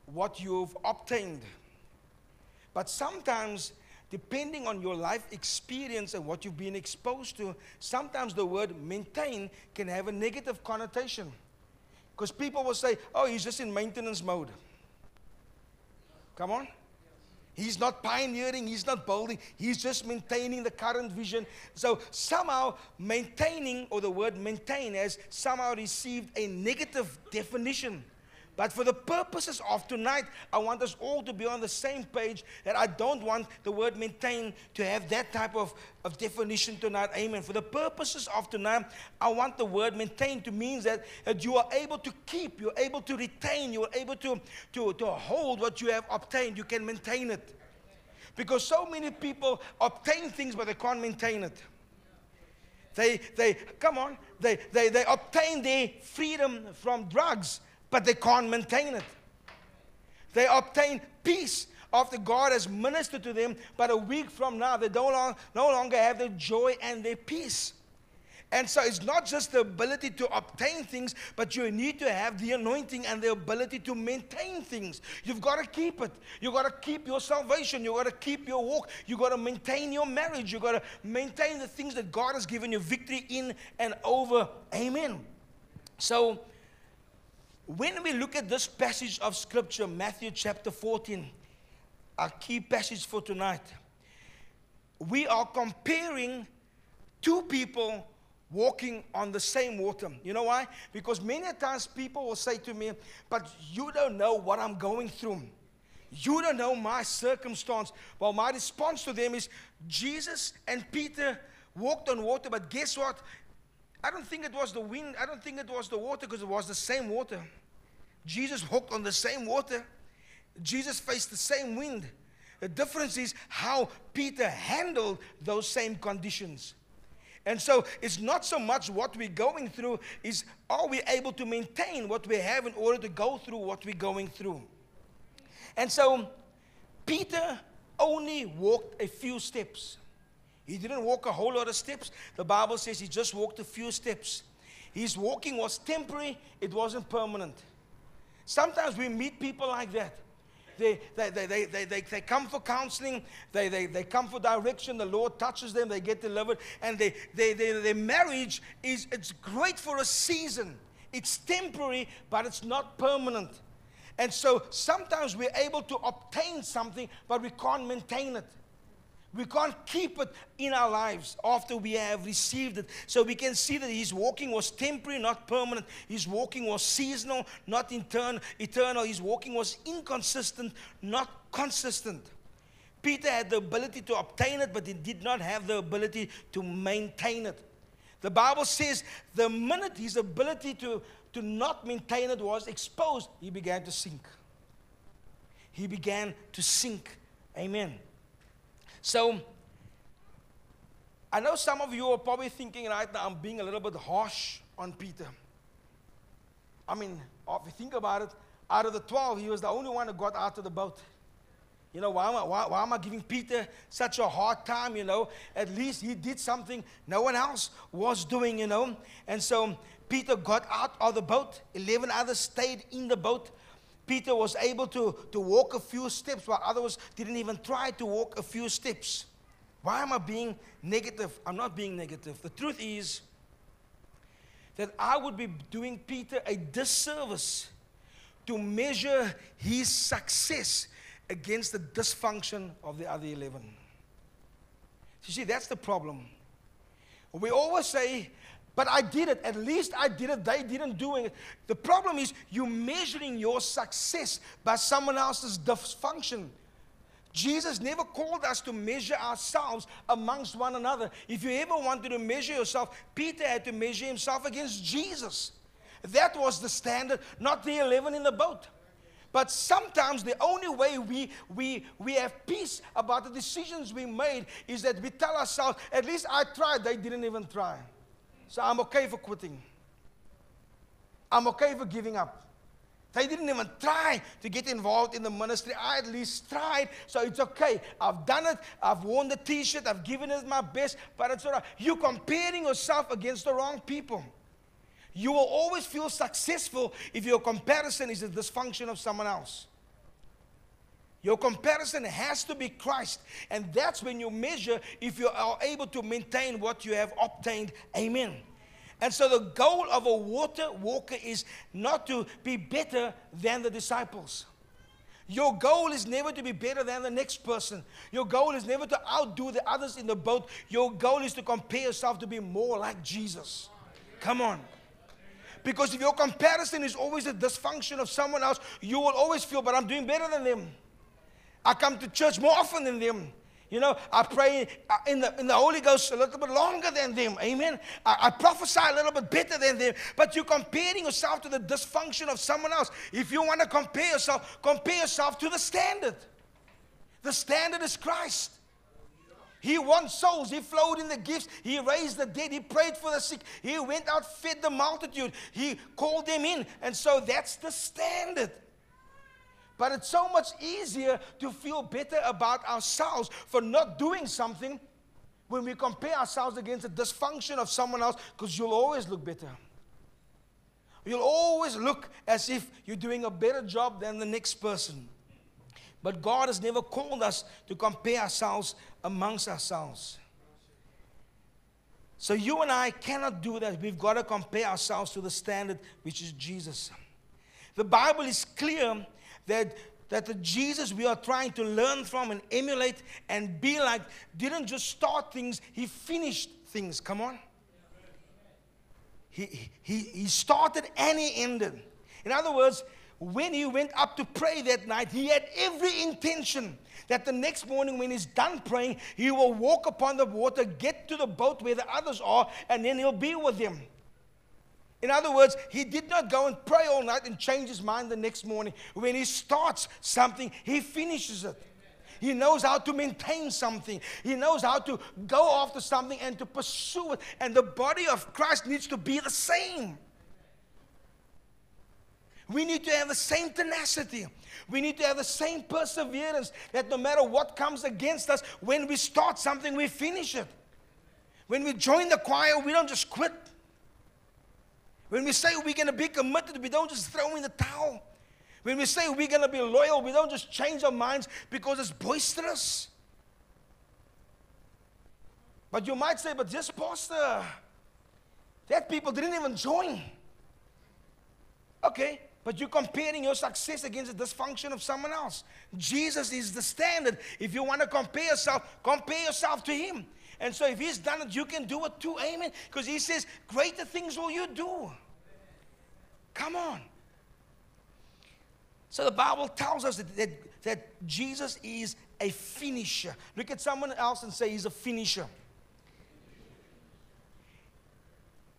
what you've obtained. But sometimes, depending on your life experience and what you've been exposed to, sometimes the word maintain can have a negative connotation. Because people will say, oh, he's just in maintenance mode. Come on. He's not pioneering, he's not building, he's just maintaining the current vision. So somehow maintaining, or the word maintain, has somehow received a negative definition. But for the purposes of tonight, I want us all to be on the same page that I don't want the word maintain to have that type of, of definition tonight. Amen. For the purposes of tonight, I want the word maintain to mean that, that you are able to keep, you're able to retain, you're able to, to, to hold what you have obtained. You can maintain it. Because so many people obtain things, but they can't maintain it. They, they come on, they, they, they obtain their freedom from drugs but they can't maintain it. They obtain peace after God has ministered to them, but a week from now, they don't no longer have their joy and their peace. And so it's not just the ability to obtain things, but you need to have the anointing and the ability to maintain things. You've got to keep it. You've got to keep your salvation. You've got to keep your walk. You've got to maintain your marriage. You've got to maintain the things that God has given you victory in and over. Amen. So when we look at this passage of Scripture, Matthew chapter 14, our key passage for tonight, we are comparing two people walking on the same water. You know why? Because many times people will say to me, But you don't know what I'm going through. You don't know my circumstance. Well, my response to them is Jesus and Peter walked on water, but guess what? I don't think it was the wind. I don't think it was the water because it was the same water. Jesus walked on the same water. Jesus faced the same wind. The difference is how Peter handled those same conditions. And so it's not so much what we're going through, is are we able to maintain what we have in order to go through what we're going through? And so Peter only walked a few steps. He didn't walk a whole lot of steps. The Bible says he just walked a few steps. His walking was temporary, it wasn't permanent. Sometimes we meet people like that. They, they, they, they, they, they, they come for counseling, they, they, they come for direction, the Lord touches them, they get delivered, and they, they, they, their marriage is it's great for a season. It's temporary, but it's not permanent. And so sometimes we're able to obtain something, but we can't maintain it. We can't keep it in our lives after we have received it. So we can see that his walking was temporary, not permanent. His walking was seasonal, not eternal. His walking was inconsistent, not consistent. Peter had the ability to obtain it, but he did not have the ability to maintain it. The Bible says the minute his ability to, to not maintain it was exposed, he began to sink. He began to sink. Amen. So, I know some of you are probably thinking right now, I'm being a little bit harsh on Peter. I mean, if you think about it, out of the 12, he was the only one who got out of the boat. You know, why am, I, why, why am I giving Peter such a hard time? You know, at least he did something no one else was doing, you know. And so Peter got out of the boat, 11 others stayed in the boat. Peter was able to, to walk a few steps while others didn't even try to walk a few steps. Why am I being negative? I'm not being negative. The truth is that I would be doing Peter a disservice to measure his success against the dysfunction of the other 11. You see, that's the problem. We always say, but I did it. At least I did it. They didn't do it. The problem is you're measuring your success by someone else's dysfunction. Jesus never called us to measure ourselves amongst one another. If you ever wanted to measure yourself, Peter had to measure himself against Jesus. That was the standard, not the 11 in the boat. But sometimes the only way we, we, we have peace about the decisions we made is that we tell ourselves, at least I tried, they didn't even try. So I'm okay for quitting. I'm okay for giving up. They didn't even try to get involved in the ministry. I at least tried, so it's okay. I've done it. I've worn the t shirt. I've given it my best, but it's all right. You're comparing yourself against the wrong people. You will always feel successful if your comparison is a dysfunction of someone else. Your comparison has to be Christ. And that's when you measure if you are able to maintain what you have obtained. Amen. And so the goal of a water walker is not to be better than the disciples. Your goal is never to be better than the next person. Your goal is never to outdo the others in the boat. Your goal is to compare yourself to be more like Jesus. Come on. Because if your comparison is always a dysfunction of someone else, you will always feel, but I'm doing better than them. I come to church more often than them. You know, I pray uh, in the, in the Holy Ghost a little bit longer than them. Amen. I, I prophesy a little bit better than them. But you're comparing yourself to the dysfunction of someone else. If you want to compare yourself, compare yourself to the standard. The standard is Christ. He won souls. He flowed in the gifts. He raised the dead. He prayed for the sick. He went out, fed the multitude. He called them in. And so that's the standard. But it's so much easier to feel better about ourselves for not doing something when we compare ourselves against the dysfunction of someone else because you'll always look better. You'll always look as if you're doing a better job than the next person. But God has never called us to compare ourselves amongst ourselves. So you and I cannot do that. We've got to compare ourselves to the standard, which is Jesus. The Bible is clear that, that the Jesus we are trying to learn from and emulate and be like didn't just start things, he finished things. Come on. He, he, he started and he ended. In other words, when he went up to pray that night, he had every intention that the next morning, when he's done praying, he will walk upon the water, get to the boat where the others are, and then he'll be with them. In other words, he did not go and pray all night and change his mind the next morning. When he starts something, he finishes it. He knows how to maintain something. He knows how to go after something and to pursue it. And the body of Christ needs to be the same. We need to have the same tenacity. We need to have the same perseverance that no matter what comes against us, when we start something, we finish it. When we join the choir, we don't just quit. When we say we're going to be committed, we don't just throw in the towel. When we say we're going to be loyal, we don't just change our minds because it's boisterous. But you might say, but this pastor, that people didn't even join. Okay, But you're comparing your success against the dysfunction of someone else. Jesus is the standard. If you want to compare yourself, compare yourself to Him. And so if He's done it, you can do it too. Amen. Because He says, Greater things will you do. Come on. So the Bible tells us that, that, that Jesus is a finisher. Look at someone else and say, He's a finisher.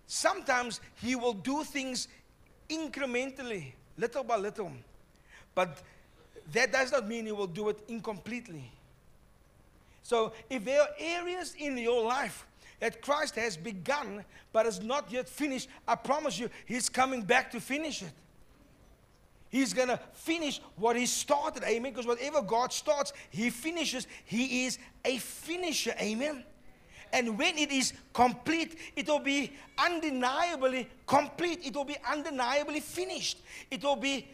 Sometimes He will do things incrementally, little by little. But that does not mean He will do it incompletely. So if there are areas in your life that Christ has begun but has not yet finished, I promise you, He's coming back to finish it. He's going to finish what He started. Amen. Because whatever God starts, He finishes. He is a finisher. Amen. And when it is complete, it will be undeniably complete. It will be undeniably finished. It will be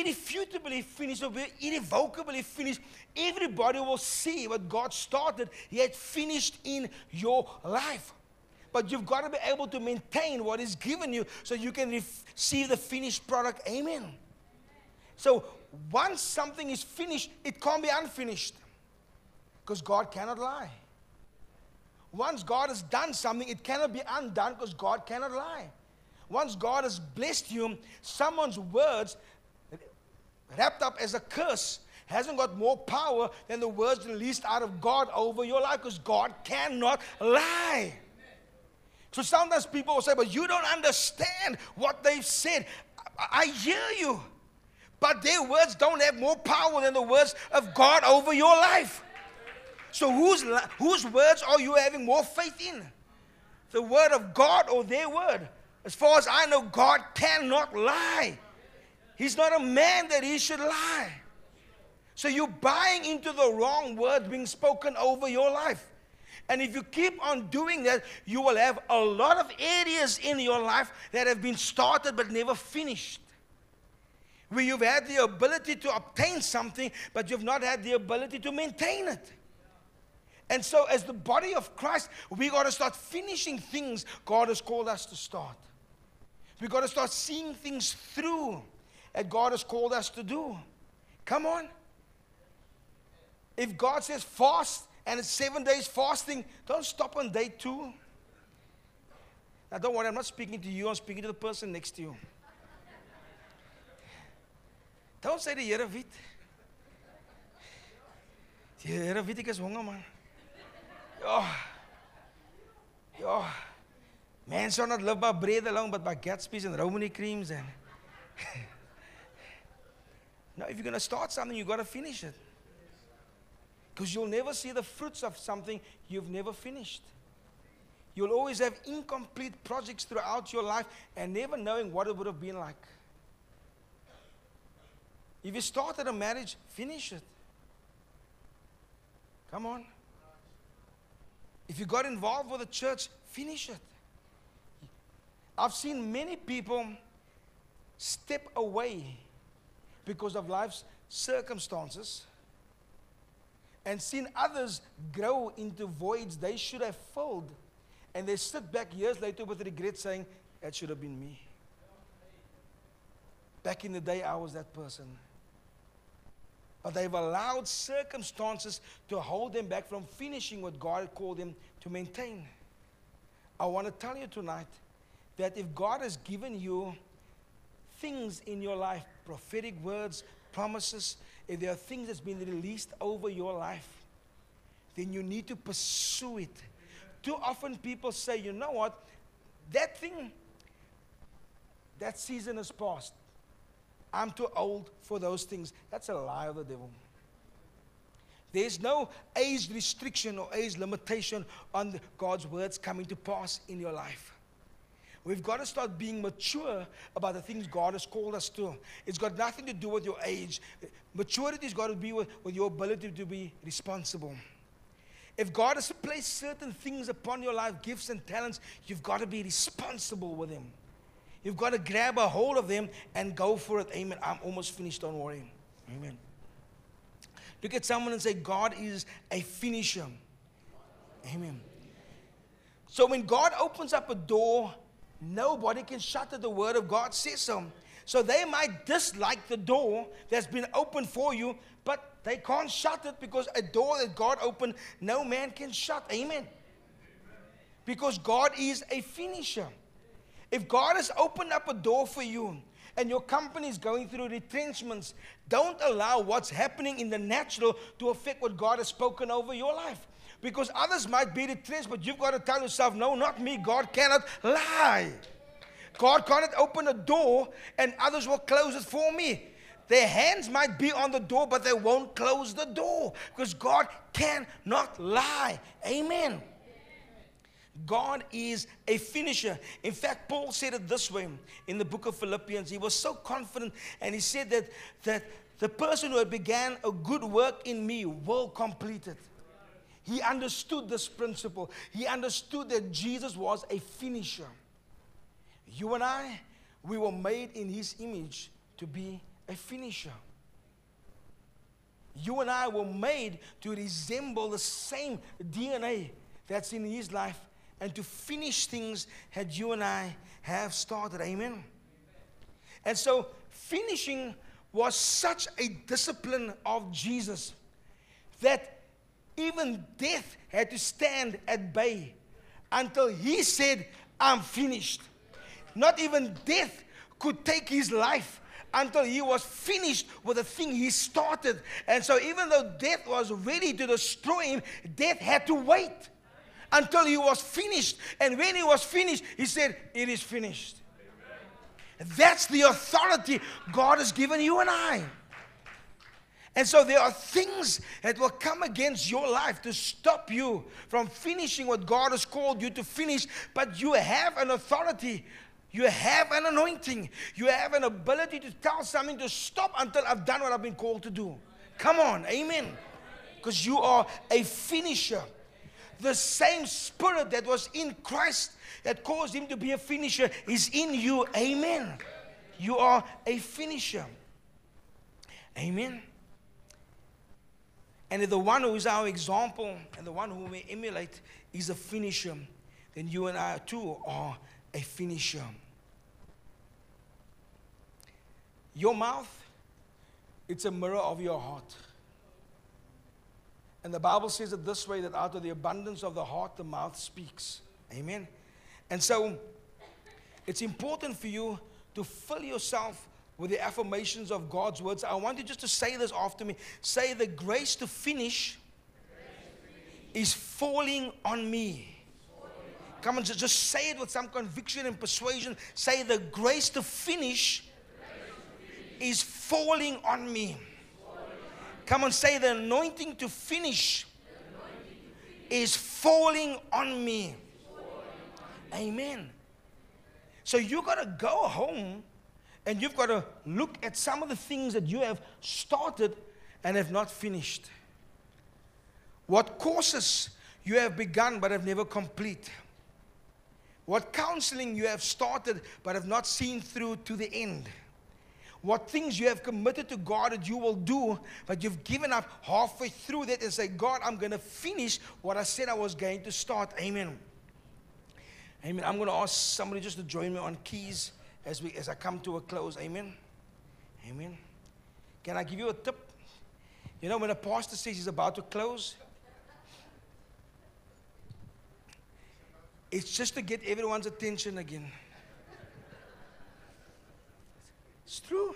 irrefutably finished. Be irrevocably finished. Everybody will see what God started, He had finished in your life. But you've got to be able to maintain what is given you so you can receive the finished product. Amen. So once something is finished, it can't be unfinished. Because God cannot lie. Once God has done something, it cannot be undone because God cannot lie. Once God has blessed you, someone's words wrapped up as a curse hasn't got more power than the words released out of God over your life because God cannot lie. So sometimes people will say, but you don't understand what they've said. I, I hear you, but their words don't have more power than the words of God over your life. So, whose, whose words are you having more faith in? The word of God or their word? As far as I know, God cannot lie. He's not a man that he should lie. So, you're buying into the wrong word being spoken over your life. And if you keep on doing that, you will have a lot of areas in your life that have been started but never finished. Where you've had the ability to obtain something, but you've not had the ability to maintain it. And so, as the body of Christ, we got to start finishing things God has called us to start. We got to start seeing things through that God has called us to do. Come on. If God says fast and it's seven days fasting, don't stop on day two. Now, don't worry, I'm not speaking to you, I'm speaking to the person next to you. Don't say the Here weet. Die Here weet ek is honger man. Ja. Ja. Man shall not live by bread alone, but by Gatsby's and Romany creams. And now, if you're going to start something, you've got to finish it. Because you'll never see the fruits of something you've never finished. You'll always have incomplete projects throughout your life and never knowing what it would have been like. If you started a marriage, finish it. Come on. If you got involved with the church, finish it. I've seen many people step away because of life's circumstances and seen others grow into voids they should have filled. And they sit back years later with regret saying, That should have been me. Back in the day, I was that person. But they've allowed circumstances to hold them back from finishing what God called them to maintain. I want to tell you tonight that if God has given you things in your life, prophetic words, promises, if there are things that's been released over your life, then you need to pursue it. Too often people say, you know what, that thing, that season is past. I'm too old for those things. That's a lie of the devil. There's no age restriction or age limitation on God's words coming to pass in your life. We've got to start being mature about the things God has called us to. It's got nothing to do with your age. Maturity has got to be with, with your ability to be responsible. If God has placed certain things upon your life, gifts and talents, you've got to be responsible with them. You've got to grab a hold of them and go for it. Amen. I'm almost finished, don't worry. Amen. Look at someone and say, God is a finisher. Amen. So when God opens up a door, nobody can shut. The word of God says so. So they might dislike the door that's been opened for you, but they can't shut it because a door that God opened, no man can shut. Amen. Because God is a finisher. If God has opened up a door for you and your company is going through retrenchments, don't allow what's happening in the natural to affect what God has spoken over your life. Because others might be retrenched, but you've got to tell yourself, no, not me. God cannot lie. God cannot open a door and others will close it for me. Their hands might be on the door, but they won't close the door because God cannot lie. Amen. God is a finisher. In fact, Paul said it this way in the book of Philippians. He was so confident and he said that, that the person who began a good work in me will complete it. He understood this principle. He understood that Jesus was a finisher. You and I, we were made in his image to be a finisher. You and I were made to resemble the same DNA that's in his life and to finish things that you and I have started. Amen. And so, finishing was such a discipline of Jesus that even death had to stand at bay until he said, I'm finished. Not even death could take his life until he was finished with the thing he started. And so, even though death was ready to destroy him, death had to wait until he was finished. And when he was finished, he said, It is finished. That's the authority God has given you and I. And so there are things that will come against your life to stop you from finishing what God has called you to finish, but you have an authority. You have an anointing. You have an ability to tell something to stop until I've done what I've been called to do. Come on, amen. Because you are a finisher the same spirit that was in Christ that caused him to be a finisher is in you. Amen. You are a finisher. Amen. And if the one who is our example and the one who we emulate is a finisher, then you and I too are a finisher. Your mouth, it's a mirror of your heart. And the Bible says it this way that out of the abundance of the heart, the mouth speaks. Amen. And so it's important for you to fill yourself with the affirmations of God's words. I want you just to say this after me. Say, The grace to finish is falling on me. Come on, just, just say it with some conviction and persuasion. Say, The grace to finish is falling on me. Come on, say the anointing to finish, is falling on me. Amen. So you got to go home and you've got to look at some of the things that you have started and have not finished. What courses you have begun but have never complete. What counseling you have started but have not seen through to the end what things you have committed to God that you will do, but you've given up halfway through that and say, God, I'm going to finish what I said I was going to start. Amen. Amen. I'm going to ask somebody just to join me on keys as, we, as I come to a close. Amen. Amen. Can I give you a tip? You know, when a pastor says he's about to close, it's just to get everyone's attention again. It's true.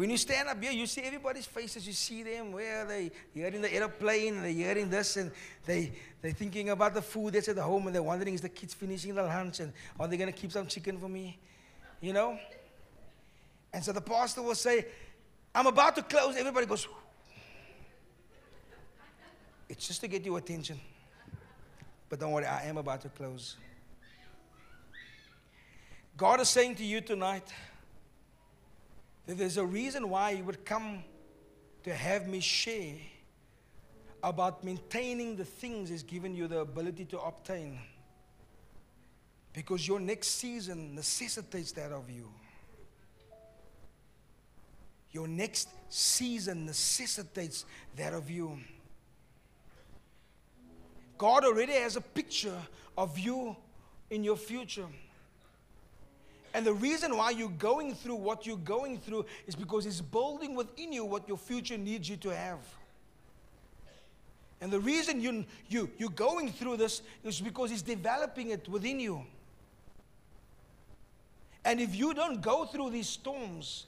When you stand up here, you see everybody's faces. You see them where they hearing the airplane they're hearing this and they, they're thinking about the food that's at the home and they're wondering, is the kids finishing the lunch and are they going to keep some chicken for me? You know? And so the pastor will say, I'm about to close. Everybody goes, it's just to get your attention. But don't worry, I am about to close. God is saying to you tonight that there's a reason why He would come to have me share about maintaining the things He's given you the ability to obtain. Because your next season necessitates that of you. Your next season necessitates that of you. God already has a picture of you in your future. And the reason why you're going through what you're going through is because it's building within you what your future needs you to have. And the reason you, you, you're going through this is because it's developing it within you. And if you don't go through these storms,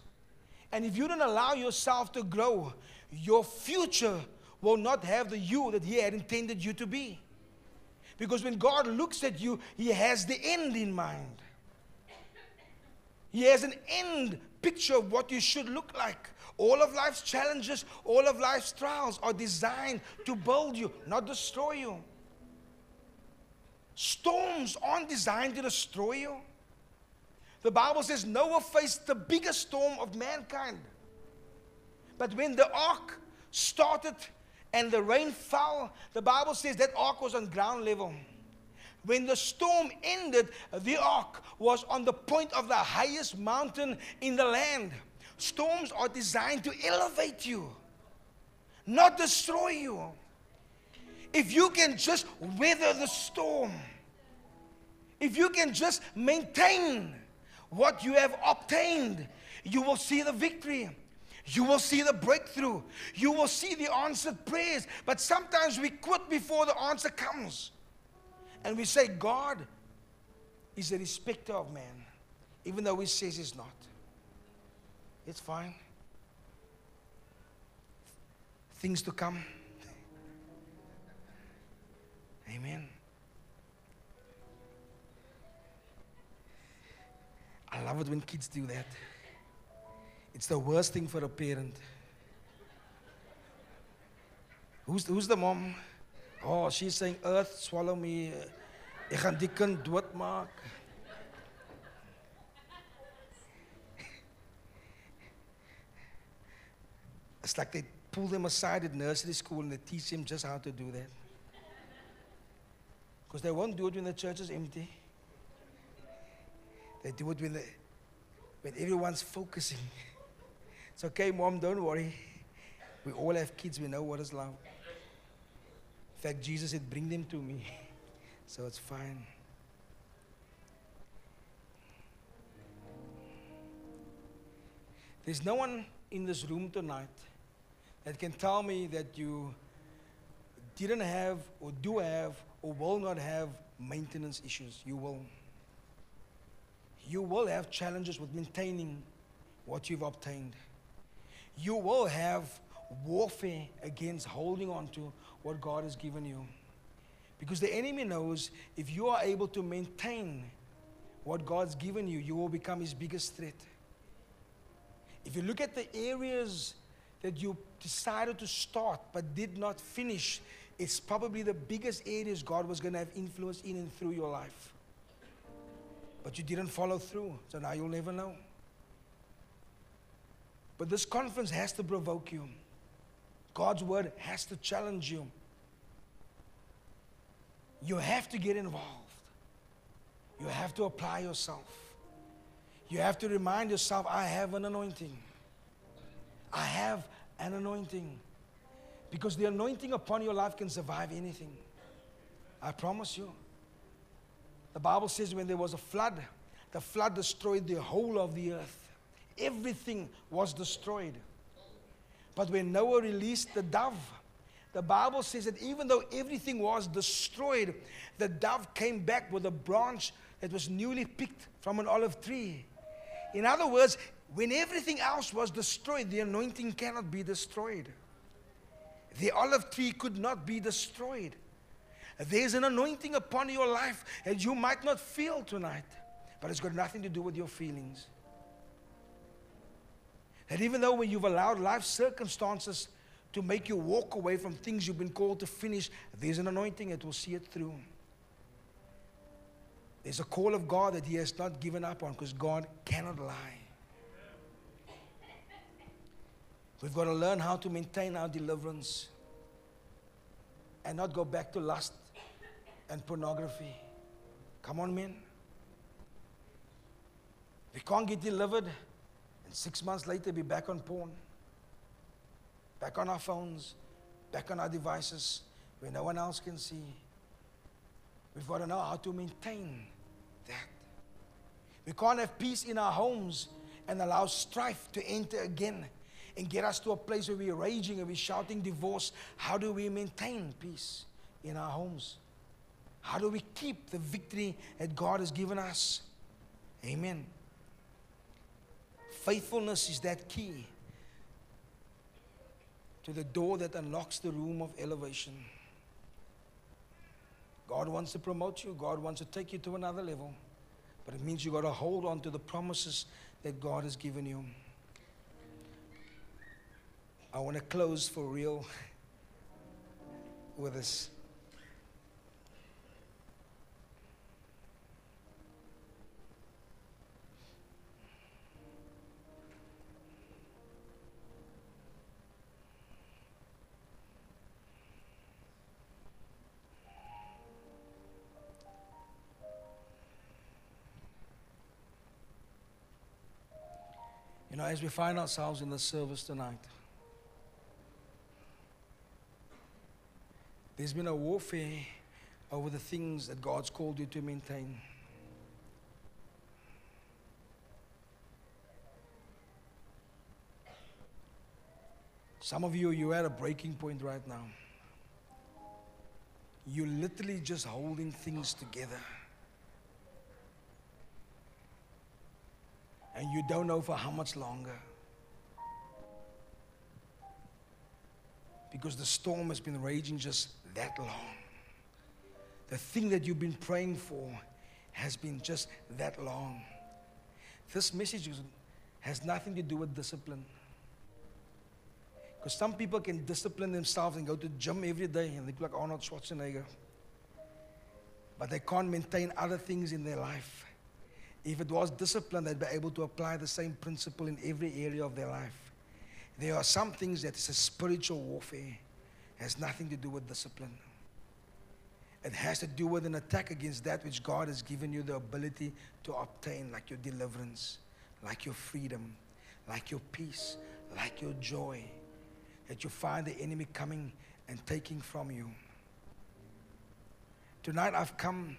and if you don't allow yourself to grow, your future will not have the you that He had intended you to be. Because when God looks at you, He has the end in mind. He has an end picture of what you should look like. All of life's challenges, all of life's trials are designed to build you, not destroy you. Storms aren't designed to destroy you. The Bible says Noah faced the biggest storm of mankind. But when the ark started and the rain fell, the Bible says that ark was on ground level. When the storm ended, the ark was on the point of the highest mountain in the land. Storms are designed to elevate you, not destroy you. If you can just weather the storm, if you can just maintain what you have obtained, you will see the victory. You will see the breakthrough. You will see the answered prayers. But sometimes we quit before the answer comes. And we say, God is a respecter of man, even though he says he's not. It's fine. Things to come. Amen. I love it when kids do that. It's the worst thing for a parent. Who's, who's the mom? Oh, she's saying, Earth, swallow me. Ek gaan die kind doodmaak. It's like they pull them aside at nursery school and they teach them just how to do that. Because they won't do it when the church is empty. They do it when, when everyone's focusing. It's okay, mom, don't worry. We all have kids, we know what is love. In fact, Jesus said, Bring them to me. So it's fine. There's no one in this room tonight that can tell me that you didn't have, or do have, or will not have maintenance issues. You will. You will have challenges with maintaining what you've obtained. You will have warfare against holding on to what God has given you. Because the enemy knows if you are able to maintain what God's given you, you will become his biggest threat. If you look at the areas that you decided to start but did not finish, it's probably the biggest areas God was going to have influence in and through your life. But you didn't follow through, so now you'll never know. But this conference has to provoke you. God's word has to challenge you. You have to get involved. You have to apply yourself. You have to remind yourself, I have an anointing. I have an anointing. Because the anointing upon your life can survive anything. I promise you. The Bible says when there was a flood, the flood destroyed the whole of the earth. Everything was destroyed. But when Noah released the dove, the Bible says that even though everything was destroyed, the dove came back with a branch that was newly picked from an olive tree. In other words, when everything else was destroyed, the anointing cannot be destroyed. The olive tree could not be destroyed. There's an anointing upon your life that you might not feel tonight, but it's got nothing to do with your feelings. That even though when you've allowed life circumstances to make you walk away from things you've been called to finish, there's an anointing that will see it through. There's a call of God that He has not given up on because God cannot lie. We've got to learn how to maintain our deliverance and not go back to lust and pornography. Come on, men. We can't get delivered six months later be back on porn back on our phones, back on our devices where no one else can see. We've got to know how to maintain that. We can't have peace in our homes and allow strife to enter again and get us to a place where we're raging and we're shouting divorce. How do we maintain peace in our homes? How do we keep the victory that God has given us? Amen. Faithfulness is that key to the door that unlocks the room of elevation. God wants to promote you, God wants to take you to another level. But it means you've got to hold on to the promises that God has given you. I want to close for real with this. You know, as we find ourselves in the service tonight, there's been a warfare over the things that God's called you to maintain. Some of you, you're at a breaking point right now. You're literally just holding things together. And you don't know for how much longer. Because the storm has been raging just that long. The thing that you've been praying for has been just that long. This message has nothing to do with discipline. Because some people can discipline themselves and go to gym every day and look like Arnold Schwarzenegger. But they can't maintain other things in their life. If it was discipline, they'd be able to apply the same principle in every area of their life. There are some things that is a spiritual warfare. It has nothing to do with discipline. It has to do with an attack against that which God has given you the ability to obtain, like your deliverance, like your freedom, like your peace, like your joy. That you find the enemy coming and taking from you. Tonight I've come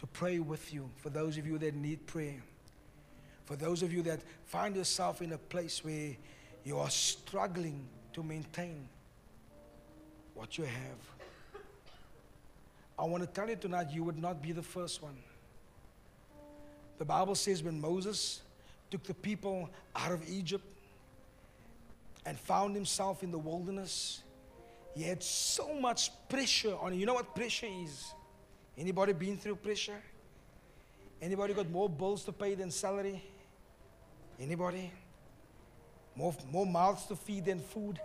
to pray with you. For those of you that need prayer, for those of you that find yourself in a place where you are struggling to maintain what you have. I want to tell you tonight, you would not be the first one. The Bible says when Moses took the people out of Egypt and found himself in the wilderness, he had so much pressure on him. You know what pressure is? Anybody been through pressure? Anybody got more bills to pay than salary? Anybody? More, more mouths to feed than food?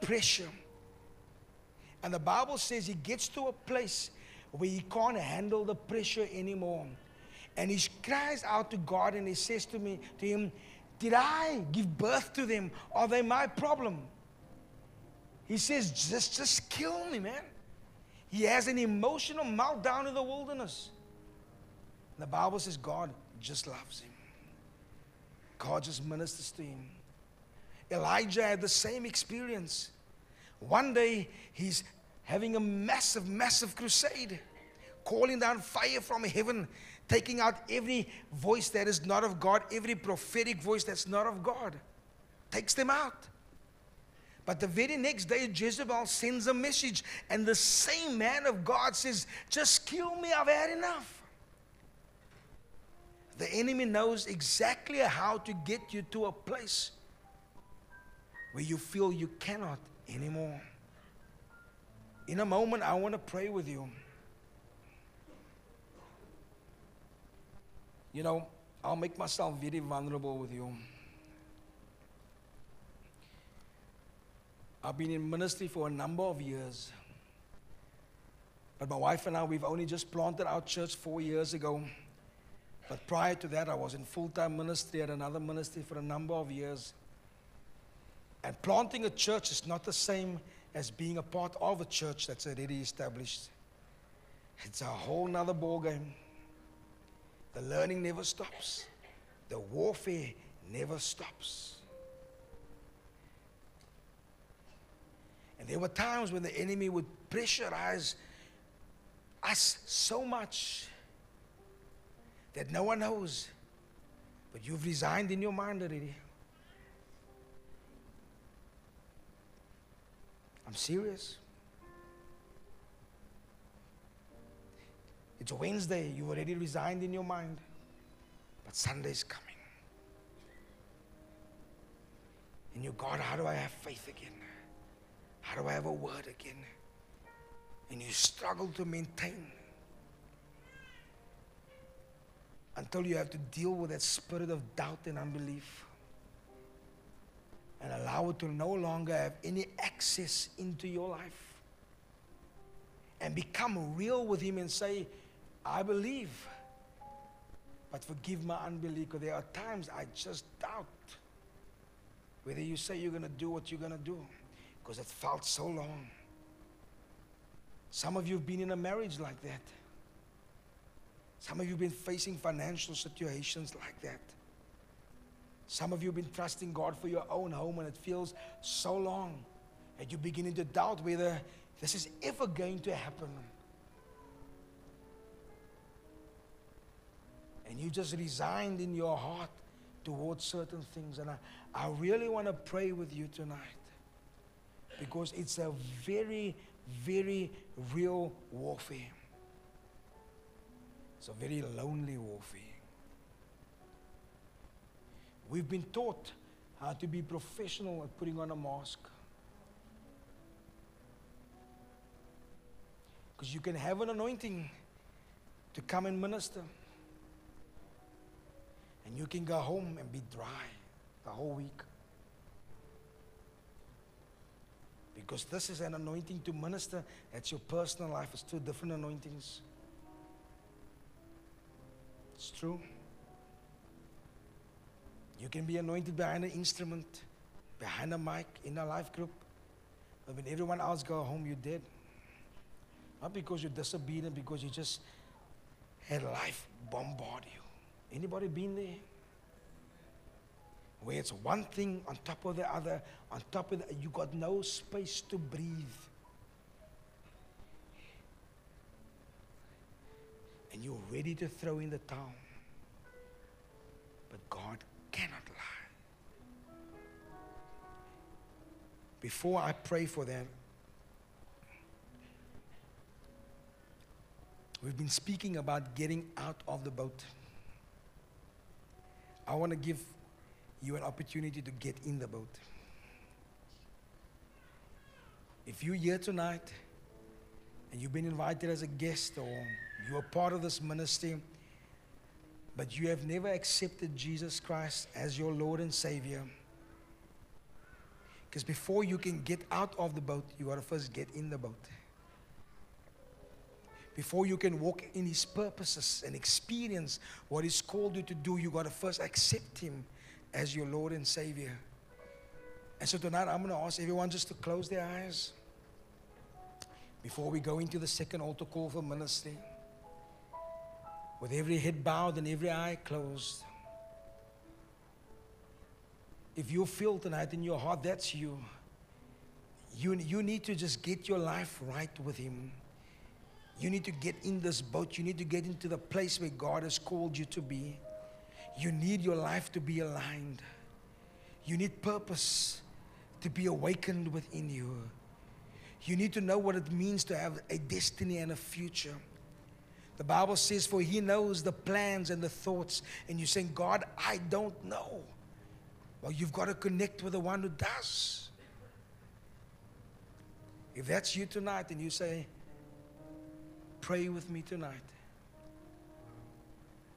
Pressure. And the Bible says he gets to a place where he can't handle the pressure anymore. And he cries out to God and he says to me, to him, Did I give birth to them? Are they my problem? He says, Just, just kill me, man. He has an emotional meltdown in the wilderness. The Bible says God just loves him. God just ministers to him. Elijah had the same experience. One day he's having a massive, massive crusade, calling down fire from heaven, taking out every voice that is not of God, every prophetic voice that's not of God. Takes them out. But the very next day, Jezebel sends a message, and the same man of God says, Just kill me, I've had enough. The enemy knows exactly how to get you to a place where you feel you cannot anymore. In a moment, I want to pray with you. You know, I'll make myself very vulnerable with you. I've been in ministry for a number of years. But my wife and I, we've only just planted our church four years ago. But prior to that, I was in full time ministry at another ministry for a number of years. And planting a church is not the same as being a part of a church that's already established. It's a whole nother ballgame. The learning never stops, the warfare never stops. And there were times when the enemy would pressurize us so much that no one knows, but you've resigned in your mind already. I'm serious. It's Wednesday, you've already resigned in your mind, but Sunday's coming. And you, God, how do I have faith again? How do I have a word again? And you struggle to maintain until you have to deal with that spirit of doubt and unbelief and allow it to no longer have any access into your life and become real with Him and say, I believe, but forgive my unbelief. Because there are times I just doubt whether you say you're going to do what you're going to do because it felt so long. Some of you have been in a marriage like that. Some of you have been facing financial situations like that. Some of you have been trusting God for your own home and it feels so long that you're beginning to doubt whether this is ever going to happen. And you just resigned in your heart towards certain things. And I, I really want to pray with you tonight because it's a very, very real warfare. It's a very lonely warfare. We've been taught how to be professional at putting on a mask. Because you can have an anointing to come and minister. And you can go home and be dry the whole week. Because this is an anointing to minister. That's your personal life. It's two different anointings. It's true. You can be anointed behind an instrument, behind a mic, in a life group. But when everyone else go home, you're dead. Not because you're disobedient, because you just had life bombard you. Anybody been there? Where it's one thing on top of the other, on top of that, you got no space to breathe. And you're ready to throw in the towel. But God cannot lie. Before I pray for them, we've been speaking about getting out of the boat. I want to give you an opportunity to get in the boat. If you're here tonight and you've been invited as a guest or you are part of this ministry, but you have never accepted Jesus Christ as your Lord and Savior, because before you can get out of the boat, you got to first get in the boat. Before you can walk in His purposes and experience what He's called you to do, you got to first accept Him as your Lord and Savior. And so tonight, I'm going to ask everyone just to close their eyes before we go into the second altar call for ministry. With every head bowed and every eye closed. If you feel tonight in your heart that's you, you, you need to just get your life right with Him. You need to get in this boat. You need to get into the place where God has called you to be. You need your life to be aligned. You need purpose to be awakened within you. You need to know what it means to have a destiny and a future. The Bible says, For He knows the plans and the thoughts. And you're saying, God, I don't know. Well, you've got to connect with the one who does. If that's you tonight and you say, Pray with me tonight.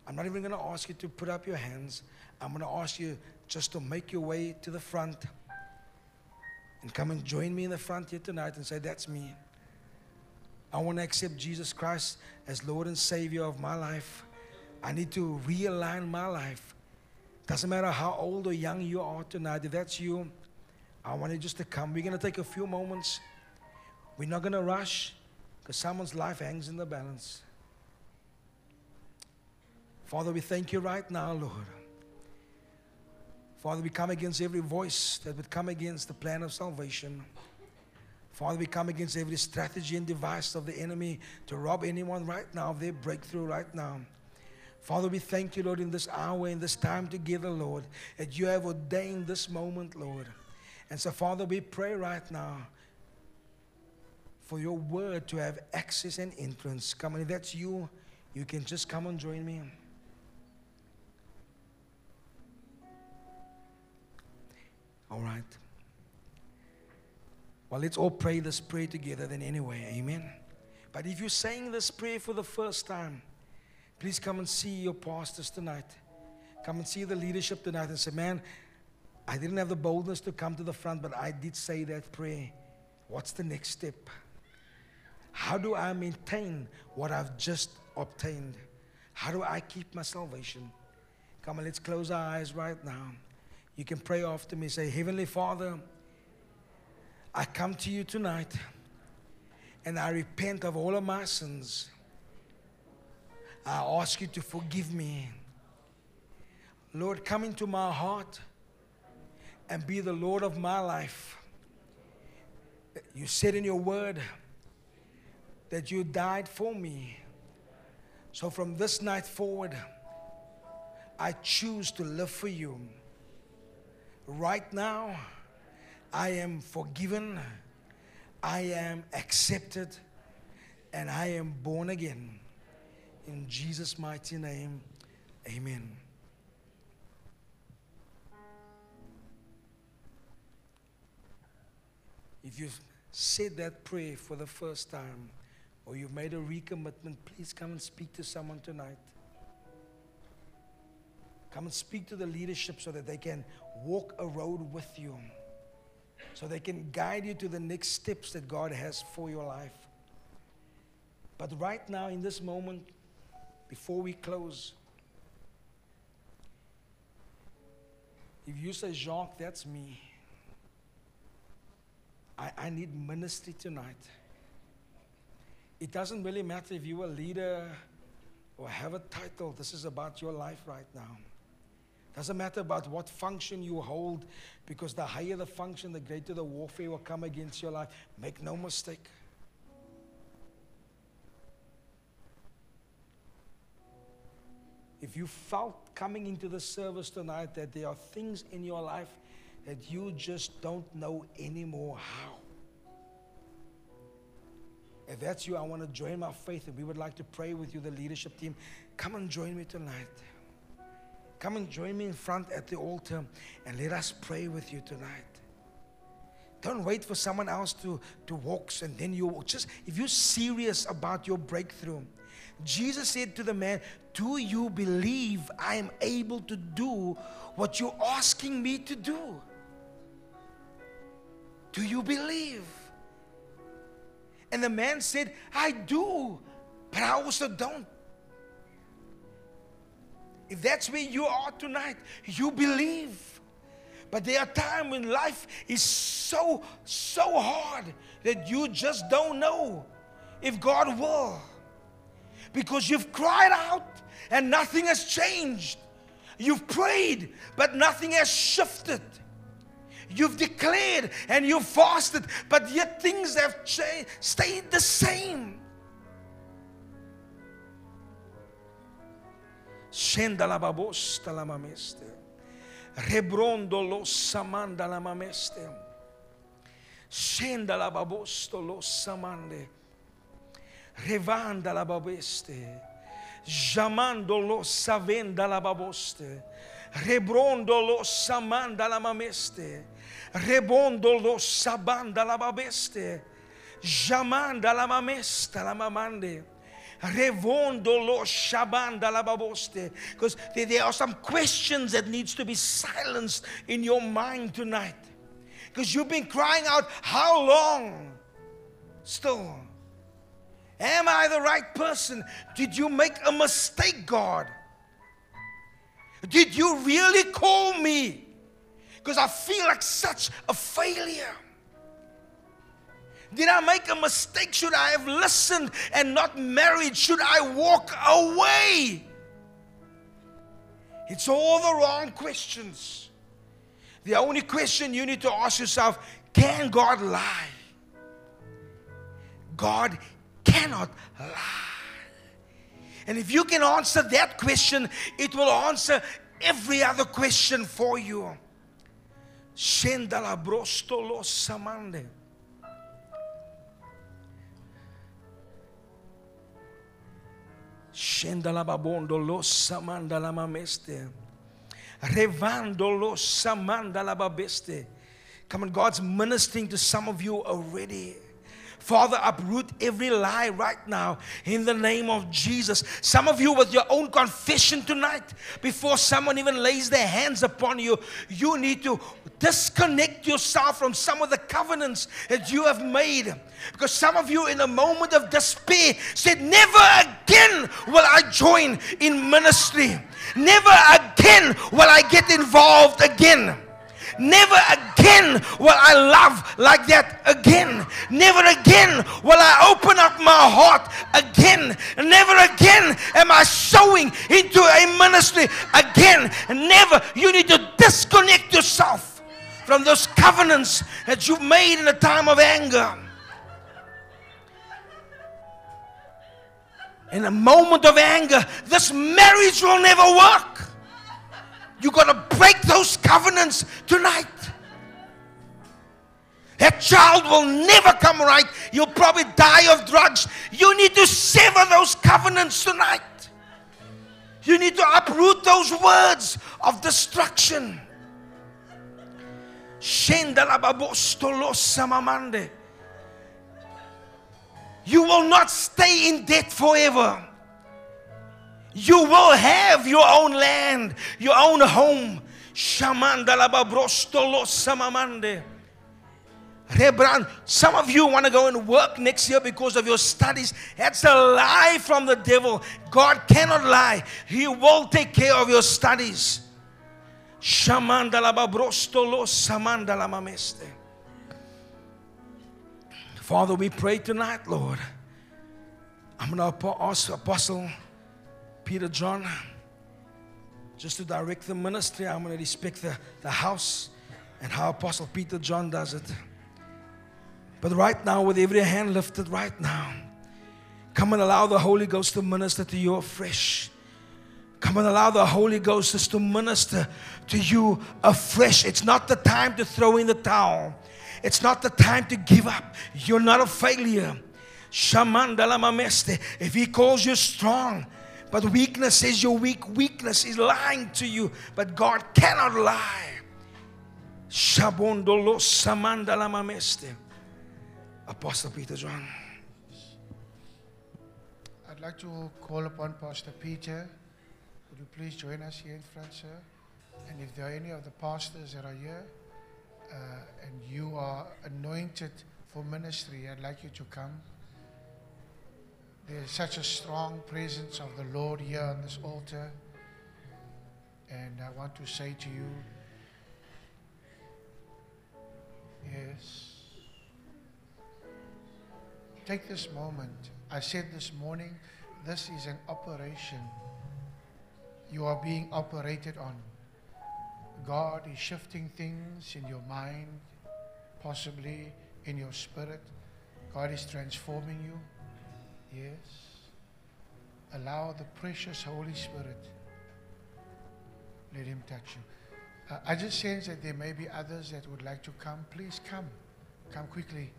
I'm not even going to ask you to put up your hands. I'm going to ask you just to make your way to the front and come and join me in the front here tonight and say, That's me. I want to accept Jesus Christ as Lord and Savior of my life. I need to realign my life. Doesn't matter how old or young you are tonight, if that's you, I want you just to come. We're going to take a few moments. We're not going to rush because someone's life hangs in the balance. Father, we thank you right now, Lord. Father, we come against every voice that would come against the plan of salvation. Father, we come against every strategy and device of the enemy to rob anyone right now of their breakthrough right now. Father, we thank you, Lord, in this hour, in this time together, Lord, that you have ordained this moment, Lord. And so, Father, we pray right now for your word to have access and influence. Come on, if that's you, you can just come and join me. All right. Well, let's all pray this prayer together then, anyway. Amen. But if you're saying this prayer for the first time, Please come and see your pastors tonight. Come and see the leadership tonight and say, Man, I didn't have the boldness to come to the front, but I did say that prayer. What's the next step? How do I maintain what I've just obtained? How do I keep my salvation? Come on, let's close our eyes right now. You can pray after me. Say, Heavenly Father, I come to you tonight and I repent of all of my sins. I ask you to forgive me. Lord, come into my heart and be the Lord of my life. You said in your word that you died for me. So from this night forward, I choose to live for you. Right now, I am forgiven, I am accepted, and I am born again. In Jesus' mighty name, amen. If you've said that prayer for the first time or you've made a recommitment, please come and speak to someone tonight. Come and speak to the leadership so that they can walk a road with you, so they can guide you to the next steps that God has for your life. But right now, in this moment, before we close, if you say, Jacques, that's me, I, I need ministry tonight. It doesn't really matter if you're a leader or have a title, this is about your life right now. Doesn't matter about what function you hold, because the higher the function, the greater the warfare will come against your life. Make no mistake. if you felt coming into the service tonight that there are things in your life that you just don't know anymore how. If that's you, I want to join my faith and we would like to pray with you, the leadership team. Come and join me tonight. Come and join me in front at the altar and let us pray with you tonight. Don't wait for someone else to, to walk and then you. Just if you're serious about your breakthrough, Jesus said to the man, Do you believe I am able to do what you're asking me to do? Do you believe? And the man said, I do, but I also don't. If that's where you are tonight, you believe. But there are times when life is so, so hard that you just don't know if God will because you've cried out and nothing has changed. You've prayed, but nothing has shifted. You've declared and you've fasted, but yet things have changed, stayed the same. Scenda la babosta la mameste. Rebrondo lo samanda la mameste. Scenda la babosto lo samande. Revanda la babeste. Jamando lo savenda la baboste. Rebrondo lo samanda la mameste. Rebondo lo sabanda la babeste. Jamanda la mamesta la mamande. Because there are some questions that needs to be silenced in your mind tonight. Because you've been crying out, how long? Still Am I the right person? Did you make a mistake, God? Did you really call me? Because I feel like such a failure. Did I make a mistake? Should I have listened and not married? Should I walk away? It's all the wrong questions. The only question you need to ask yourself can God lie? God cannot lie. And if you can answer that question, it will answer every other question for you. Shendala brostolo samande. Shendala babondo lo samanda la mameste. Revando lo samanda la babeste. Come on, God's ministering to some of you already. Father, uproot every lie right now in the name of Jesus. Some of you, with your own confession tonight, before someone even lays their hands upon you, you need to disconnect yourself from some of the covenants that you have made. Because some of you, in a moment of despair, said, Never again will I join in ministry. Never again will I get involved again. Never again will I love like that again. Never again will I open up my heart again. Never again am I sowing into a ministry again. Never. You need to disconnect yourself from those covenants that you've made in a time of anger. In a moment of anger, this marriage will never work. You got to break those covenants tonight. That child will never come right. You'll probably die of drugs. You need to sever those covenants tonight. You need to uproot those words of destruction. You will not stay in debt forever. You will have your own land, your own home. Rebran, some of you want to go and work next year because of your studies. That's a lie from the devil. God cannot lie. He will take care of your studies. Father, we pray tonight, Lord. I'm going to ask Apostle Peter John just to direct the ministry. I'm going to respect the, the house and how Apostle Peter John does it. But right now, with every hand lifted right now, come and allow the Holy Ghost to minister to you afresh. Come and allow the Holy Ghost just to minister to you afresh. It's not the time to throw in the towel. It's not the time to give up. You're not a failure. If he calls you strong, but weakness is your weak. Weakness is lying to you. But God cannot lie. Shabondolo samandala mameste. Apostle Peter John. I'd like to call upon Pastor Peter. Would you please join us here in front, sir? And if there are any of the pastors that are here uh, and you are anointed for ministry, I'd like you to come. There's such a strong presence of the Lord here on this altar. And I want to say to you, yes, take this moment. I said this morning, this is an operation. You are being operated on. God is shifting things in your mind, possibly in your spirit. God is transforming you. Yes. Allow the precious Holy Spirit. Let Him touch you. Uh, I just sense that there may be others that would like to come. Please come. Come quickly.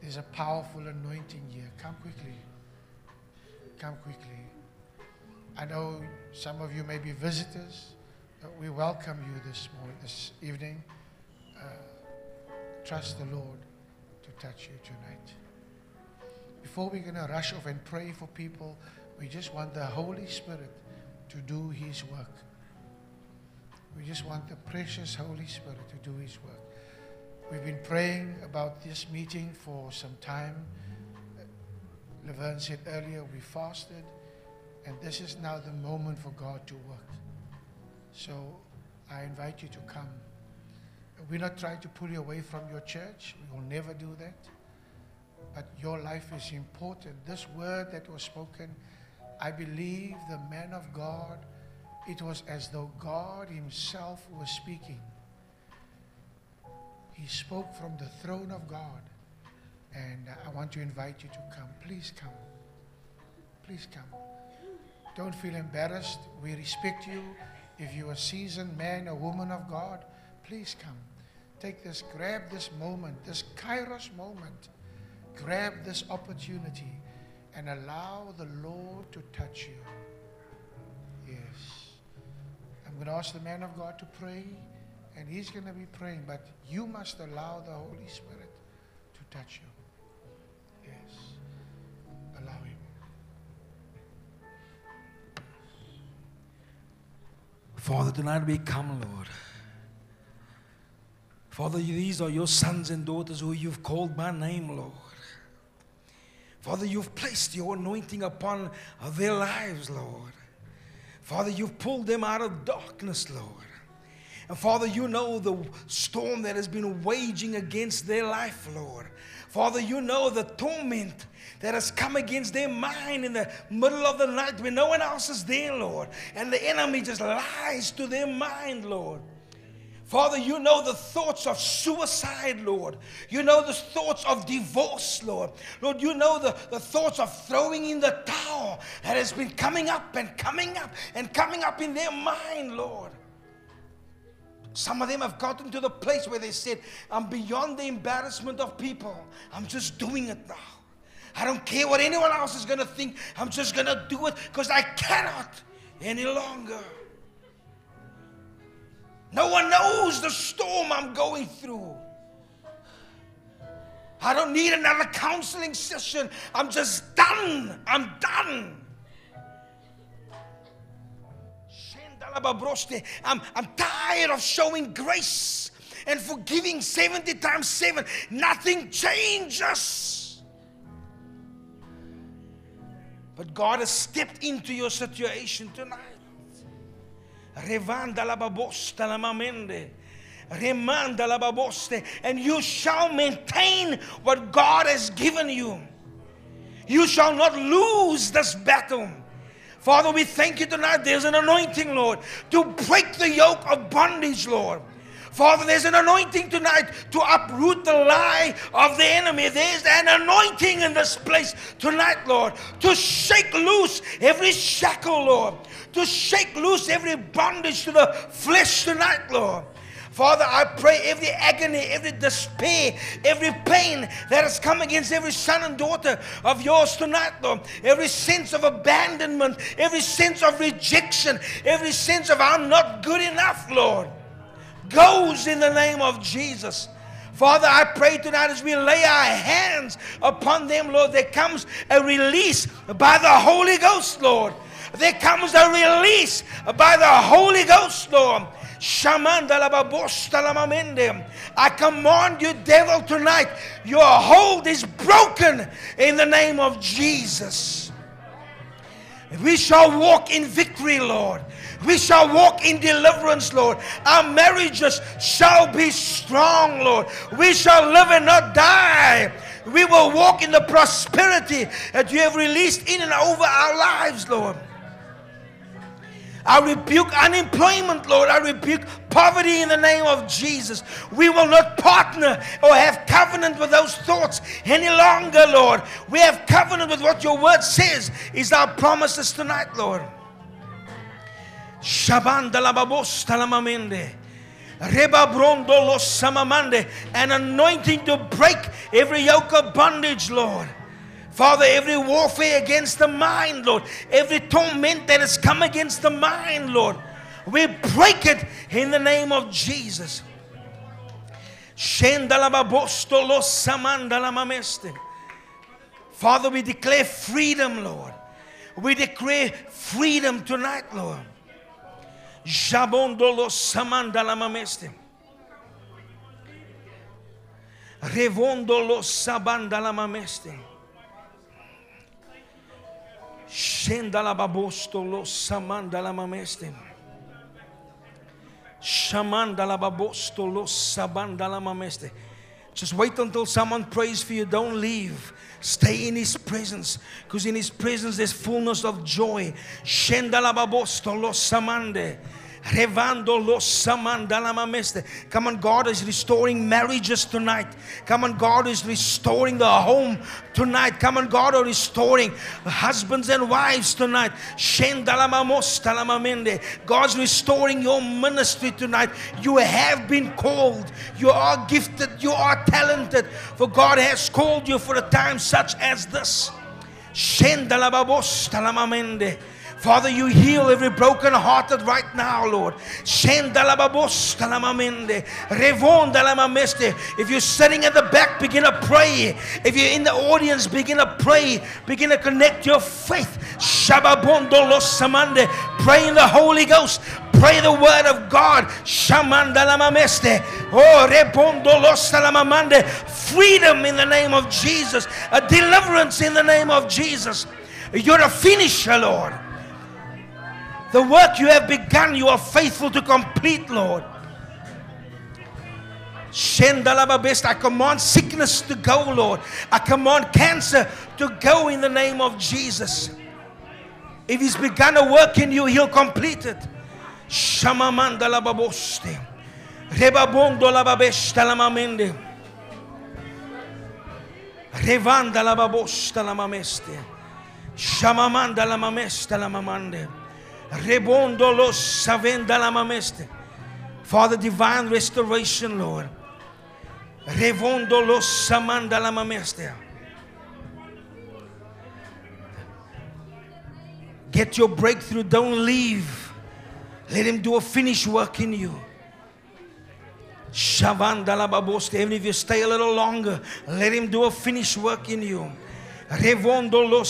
There's a powerful anointing here. Come quickly. Come quickly. I know some of you may be visitors. we welcome you this morning, this evening. Uh, trust the Lord to touch you tonight before we're going to rush off and pray for people, we just want the Holy Spirit to do His work. We just want the precious Holy Spirit to do His work. We've been praying about this meeting for some time. Laverne said earlier, we fasted, and this is now the moment for God to work. So I invite you to come. We're not trying to pull you away from your church. We will never do that but your life is important. This word that was spoken, I believe the man of God, it was as though God Himself was speaking. He spoke from the throne of God. And I want to invite you to come. Please come. Please come. Don't feel embarrassed. We respect you. If you're a seasoned man or woman of God, please come. Take this, grab this moment, this kairos moment. Grab this opportunity and allow the Lord to touch you. Yes. I'm going to ask the man of God to pray, and he's going to be praying, but you must allow the Holy Spirit to touch you. Yes. Allow him. Father, tonight we come, Lord. Father, these are your sons and daughters who you've called by name, Lord. Father, you've placed your anointing upon their lives, Lord. Father, you've pulled them out of darkness, Lord. And Father, you know the storm that has been waging against their life, Lord. Father, you know the torment that has come against their mind in the middle of the night when no one else is there, Lord. And the enemy just lies to their mind, Lord. Father, you know the thoughts of suicide, Lord. You know the thoughts of divorce, Lord. Lord, you know the, the thoughts of throwing in the towel that has been coming up and coming up and coming up in their mind, Lord. Some of them have gotten to the place where they said, I'm beyond the embarrassment of people. I'm just doing it now. I don't care what anyone else is going to think. I'm just going to do it because I cannot any longer. No one knows the storm I'm going through. I don't need another counseling session. I'm just done. I'm done. I'm, I'm tired of showing grace and forgiving 70 times 7. Nothing changes. But God has stepped into your situation tonight. Revanda la babosta la mamende. Remanda la baboste. And you shall maintain what God has given you. You shall not lose this battle. Father, we thank you tonight. There's an anointing, Lord, to break the yoke of bondage, Lord. Father, there's an anointing tonight to uproot the lie of the enemy. There's an anointing in this place tonight, Lord, to shake loose every shackle, Lord, to shake loose every bondage to the flesh tonight, Lord. Father, I pray every agony, every despair, every pain that has come against every son and daughter of yours tonight, Lord, every sense of abandonment, every sense of rejection, every sense of I'm not good enough, Lord, goes in the name of Jesus. Father, I pray tonight as we lay our hands upon them, Lord, there comes a release by the Holy Ghost, Lord. There comes a release by the Holy Ghost, Lord. I command you, devil, tonight, your hold is broken in the name of Jesus. We shall walk in victory, Lord. We shall walk in deliverance, Lord. Our marriages shall be strong, Lord. We shall live and not die. We will walk in the prosperity that you have released in and over our lives, Lord. I rebuke unemployment, Lord. I rebuke poverty in the name of Jesus. We will not partner or have covenant with those thoughts any longer, Lord. We have covenant with what your word says is our promises tonight, Lord. An anointing to break every yoke of bondage, Lord. Father, every warfare against the mind, Lord, every torment that has come against the mind, Lord, we break it in the name of Jesus. Father, we declare freedom, Lord. We declare freedom tonight, Lord. Jabondolo samandala mameste. Revondolo sabandala mameste. Shendala babostolo samandala mameste. Shamandala babostolo sabandala mameste. Just wait until someone prays for you. Don't leave. Stay in His presence because in His presence there's fullness of joy. Shendala babostolo samande. Come on, God is restoring marriages tonight. Come on, God is restoring the home tonight. Come on, God is restoring husbands and wives tonight. God's restoring your ministry tonight. You have been called. You are gifted. You are talented. For God has called you for a time such as this. Shendalababos talamamende. Father, you heal every broken hearted right now, Lord. If you're sitting at the back, begin to pray. If you're in the audience, begin to pray. Begin to connect your faith. Pray in the Holy Ghost. Pray the word of God. Oh, Freedom in the name of Jesus. A deliverance in the name of Jesus. You're a finisher, Lord. The work you have begun, you are faithful to complete, Lord. I command sickness to go, Lord. I command cancer to go in the name of Jesus. If He's begun a work in you, He'll complete it. Shamamanda lababoste. Rebabondo lababesta lamamende. Revanda lababosta lamameste. Shamamanda lamamesta lamamande. Rebondo los savenda la mameste. Father, divine restoration, Lord. Revondo los samanda mameste. Get your breakthrough. Don't leave. Let him do a finished work in you. Shavanda la baboste. Even if you stay a little longer, let him do a finished work in you. Revondo los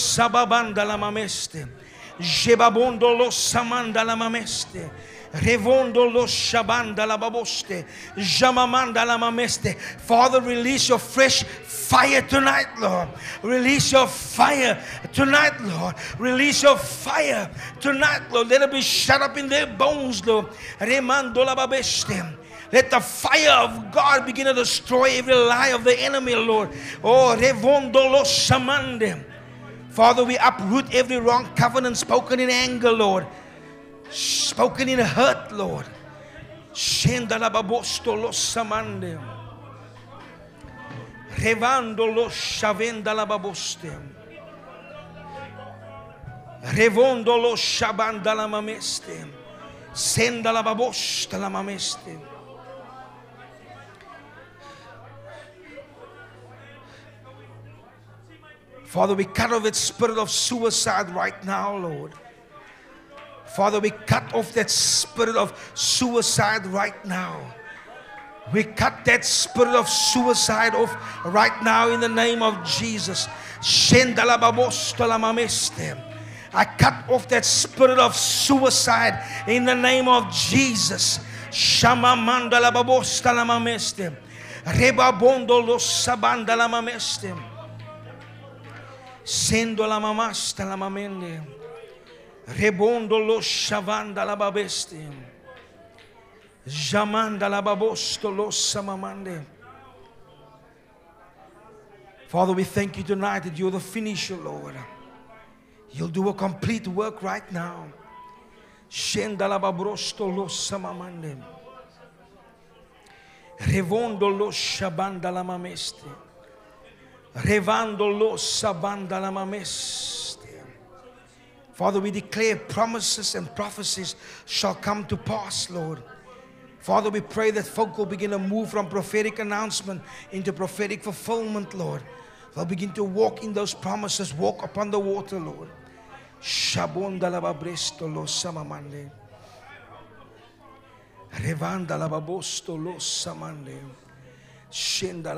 sababanda la mameste. Jebabondo lo samanda la mameste. Revondo lo shabanda la baboste. Jamamanda la mameste. Father, release your fresh fire tonight, Lord. Release your fire tonight, Lord. Release your fire tonight, Lord. Let it be shut up in their bones, Lord. Remando la babeste. Let the fire of God begin to destroy every lie of the enemy, Lord. Oh, revondo lo shamande. Father, we uproot every wrong covenant spoken in anger, Lord, spoken in hurt, Lord. Shendalababosto lo samande. Revando lo shavenda la baboste. Revondo lo shabanda la mameste. Senda la babosta la mameste. Father, we cut off that spirit of suicide right now, Lord. Father, we cut off that spirit of suicide right now. We cut that spirit of suicide off right now in the name of Jesus. I cut off that spirit of suicide in the name of Jesus. Shama mandala. Reba bondo lo sabanda la mameste. Sendo la mamasta la mamende. Rebondo lo shavanda la babeste. Jamanda la babosto lo samamande. Father, we thank you tonight that you're the finisher, Lord. You'll do a complete work right now. Shenda la babrosto lo samamande. Revondo lo shabanda la mameste. Father, we declare promises and prophecies shall come to pass, Lord. Father, we pray that folk will begin to move from prophetic announcement into prophetic fulfillment, Lord. They'll begin to walk in those promises, walk upon the water, Lord. Shabonda la babresto lo samamande. Revanda la babosto lo samande. Shenda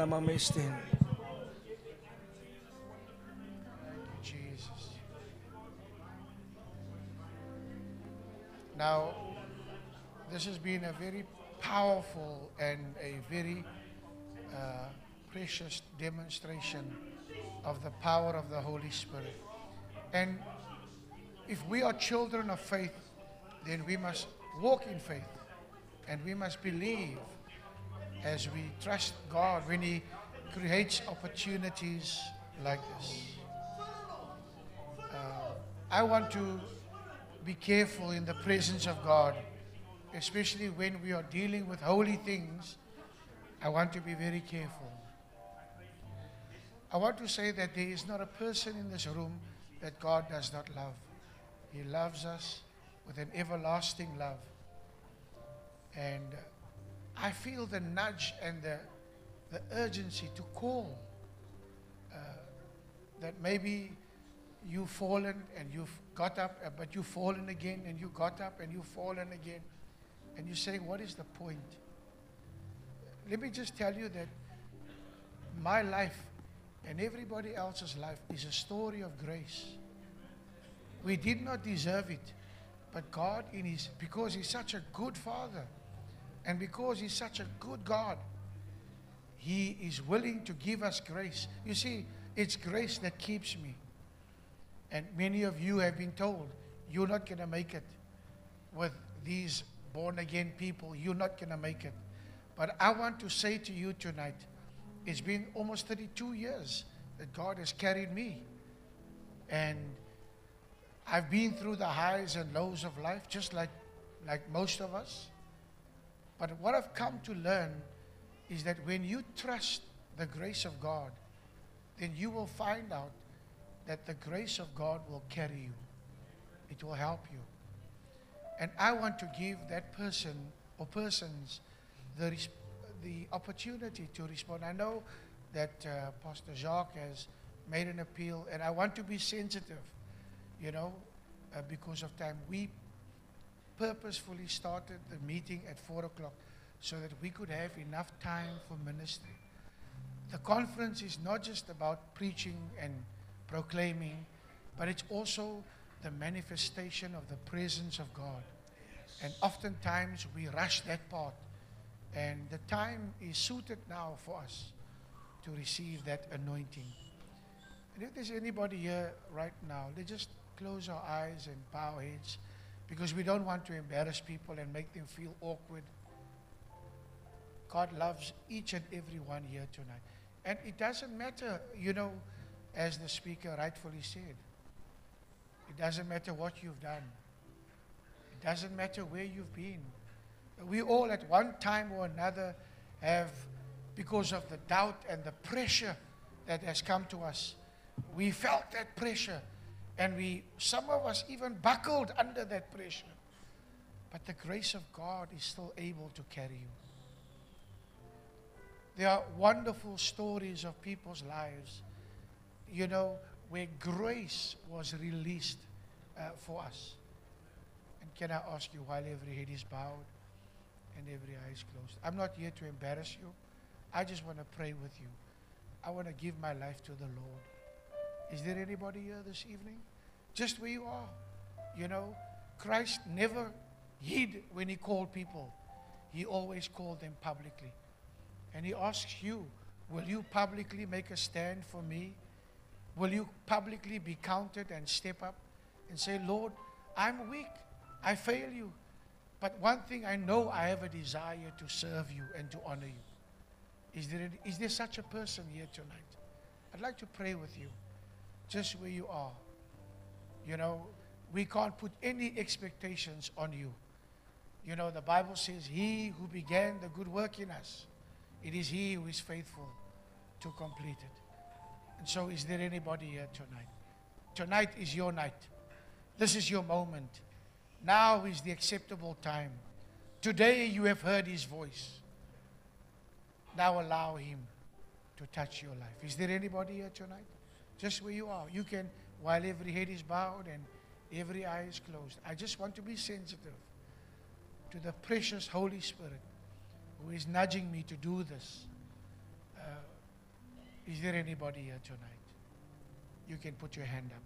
Now, this has been a very powerful and a very uh, precious demonstration of the power of the Holy Spirit. And if we are children of faith, then we must walk in faith and we must believe as we trust God when He creates opportunities like this. Uh, I want to be careful in the presence of God especially when we are dealing with holy things, I want to be very careful. I want to say that there is not a person in this room that God does not love. He loves us with an everlasting love. And I feel the nudge and the, the urgency to call uh, that maybe you've fallen and you've got up, uh, but you've fallen again, and you got up and you've fallen again. And you say, What is the point? Let me just tell you that my life and everybody else's life is a story of grace. We did not deserve it, but God, in His, because He's such a good Father, and because He's such a good God, He is willing to give us grace. You see, it's grace that keeps me. And many of you have been told, you're not going to make it with these born again people. You're not going to make it. But I want to say to you tonight, it's been almost 32 years that God has carried me. And I've been through the highs and lows of life, just like, like most of us. But what I've come to learn is that when you trust the grace of God, then you will find out that the grace of God will carry you. It will help you. And I want to give that person or persons the, the opportunity to respond. I know that uh, Pastor Jacques has made an appeal, and I want to be sensitive, you know, uh, because of time. We purposefully started the meeting at 4 o'clock so that we could have enough time for ministry. The conference is not just about preaching and proclaiming, but it's also the manifestation of the presence of God. And oftentimes we rush that part. And the time is suited now for us to receive that anointing. And if there's anybody here right now, let's just close our eyes and bow heads because we don't want to embarrass people and make them feel awkward. God loves each and every one here tonight. And it doesn't matter, you know, as the speaker rightfully said, it doesn't matter what you've done, it doesn't matter where you've been. We all, at one time or another, have, because of the doubt and the pressure that has come to us, we felt that pressure. And we, some of us even buckled under that pressure. But the grace of God is still able to carry you. There are wonderful stories of people's lives, you know, where grace was released uh, for us. And can I ask you, while every head is bowed and every eye is closed, I'm not here to embarrass you. I just want to pray with you. I want to give my life to the Lord. Is there anybody here this evening? Just where you are. You know, Christ never hid when he called people, he always called them publicly. And he asks you, Will you publicly make a stand for me? Will you publicly be counted and step up and say, Lord, I'm weak. I fail you. But one thing I know I have a desire to serve you and to honor you. Is there, is there such a person here tonight? I'd like to pray with you, just where you are. You know, we can't put any expectations on you. You know, the Bible says, He who began the good work in us it is He who is faithful to complete it. And so, is there anybody here tonight? Tonight is your night. This is your moment. Now is the acceptable time. Today you have heard His voice. Now allow Him to touch your life. Is there anybody here tonight? Just where you are. You can, while every head is bowed and every eye is closed. I just want to be sensitive to the precious Holy Spirit who is nudging me to do this. Is there anybody here tonight? You can put your hand up.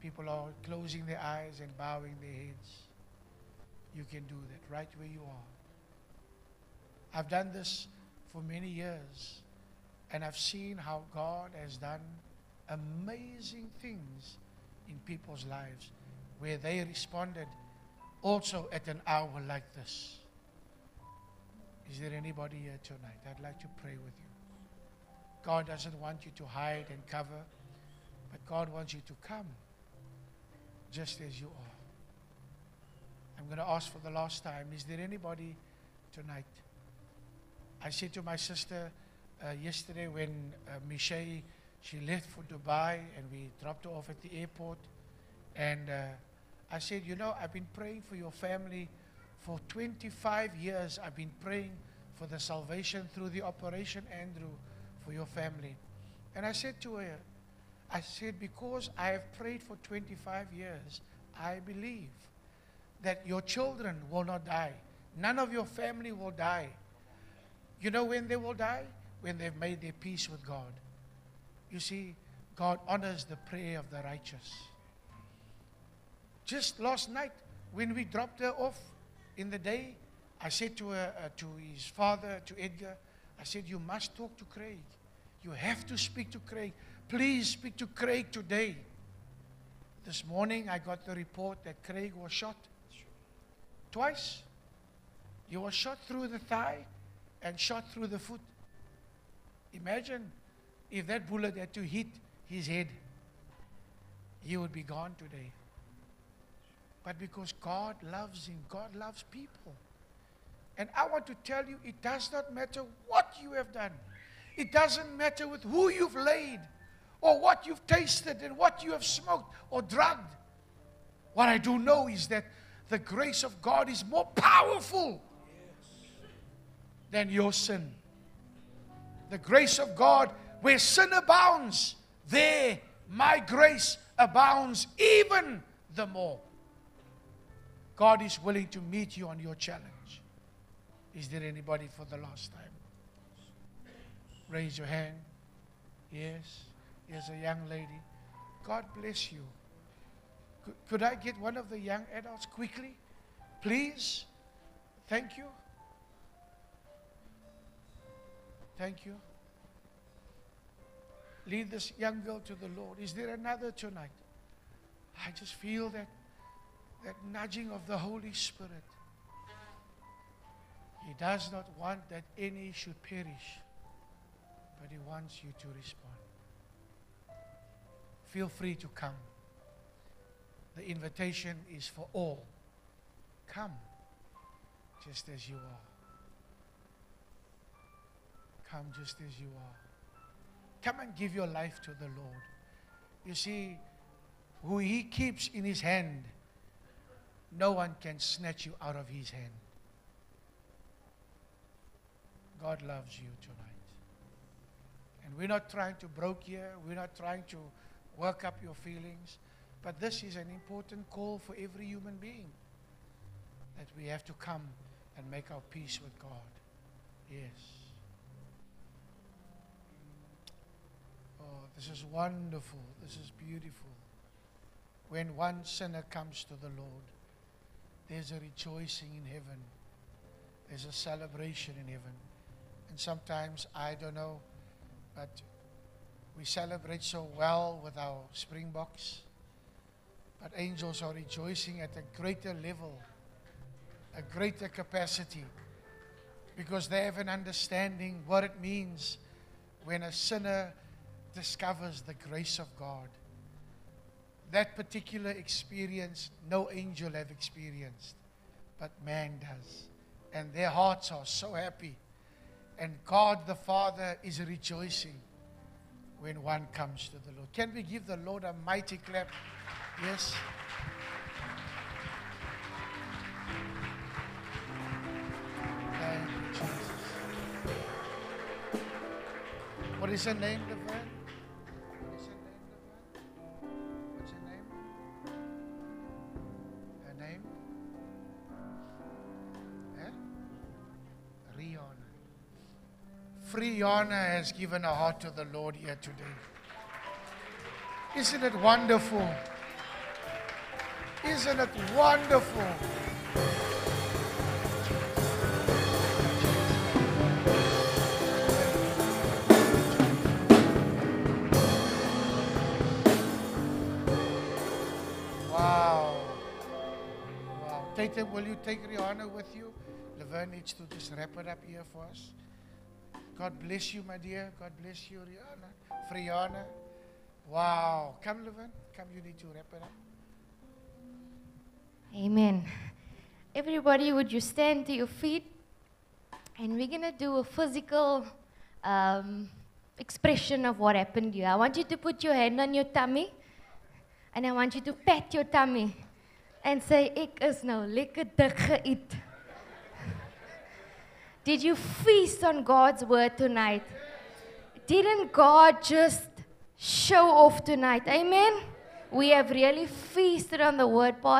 People are closing their eyes and bowing their heads. You can do that right where you are. I've done this for many years, and I've seen how God has done amazing things in people's lives where they responded also at an hour like this. Is there anybody here tonight? I'd like to pray with you. God doesn't want you to hide and cover, but God wants you to come just as you are. I'm going to ask for the last time is there anybody tonight? I said to my sister uh, yesterday when uh, Michelle, she left for Dubai and we dropped her off at the airport. And uh, I said, You know, I've been praying for your family for 25 years. I've been praying for the salvation through the Operation Andrew for your family. And I said to her, I said, Because I have prayed for 25 years, I believe that your children will not die. None of your family will die. You know when they will die? When they've made their peace with God. You see, God honors the prayer of the righteous. Just last night, when we dropped her off in the day, I said to, her, uh, to his father, to Edgar, I said, You must talk to Craig. You have to speak to Craig. Please speak to Craig today. This morning, I got the report that Craig was shot twice. He was shot through the thigh and shot through the foot. Imagine if that bullet had to hit his head, he would be gone today. But because God loves him, God loves people. And I want to tell you, it does not matter what you have done. It doesn't matter with who you've laid or what you've tasted and what you have smoked or drugged. What I do know is that the grace of God is more powerful than your sin. The grace of God, where sin abounds, there my grace abounds even the more. God is willing to meet you on your challenge. Is there anybody for the last time? Raise your hand. Yes. Here's a young lady. God bless you. Could, could I get one of the young adults quickly? Please? Thank you. Thank you. Lead this young girl to the Lord. Is there another tonight? I just feel that that nudging of the Holy Spirit. He does not want that any should perish, but He wants you to respond. Feel free to come. The invitation is for all. Come just as you are. Come just as you are. Come and give your life to the Lord. You see, who He keeps in His hand, no one can snatch you out of His hand. God loves you tonight. And we're not trying to broke here. We're not trying to work up your feelings. But this is an important call for every human being that we have to come and make our peace with God. Yes. Oh, this is wonderful. This is beautiful. When one sinner comes to the Lord, there's a rejoicing in heaven, there's a celebration in heaven. And sometimes, I don't know, but we celebrate so well with our Springboks. But angels are rejoicing at a greater level, a greater capacity, because they have an understanding what it means when a sinner discovers the grace of God. That particular experience, no angel have experienced, but man does. And their hearts are so happy. And God the Father is rejoicing when one comes to the Lord. Can we give the Lord a mighty clap? Yes. Thank you, Jesus. What is her name, Laverne? What Friana has given her heart to the Lord here today. Isn't it wonderful? Isn't it wonderful? Wow. Wow. Tatum, will you take Rihanna with you? Laverne needs to just wrap it up here for us. God bless you, my dear. God bless you, Rihanna. Friana. Wow. Come, Laverne. Come, you need to wrap it up. Amen. Everybody, would you stand to your feet? And we're going to do a physical um, expression of what happened here. I want you to put your hand on your tummy. And I want you to pat your tummy. And say, ek is nou lekker dik geëet. Did you feast on God's word tonight? Didn't God just show off tonight? Amen? We have really feasted on the word, Pastor.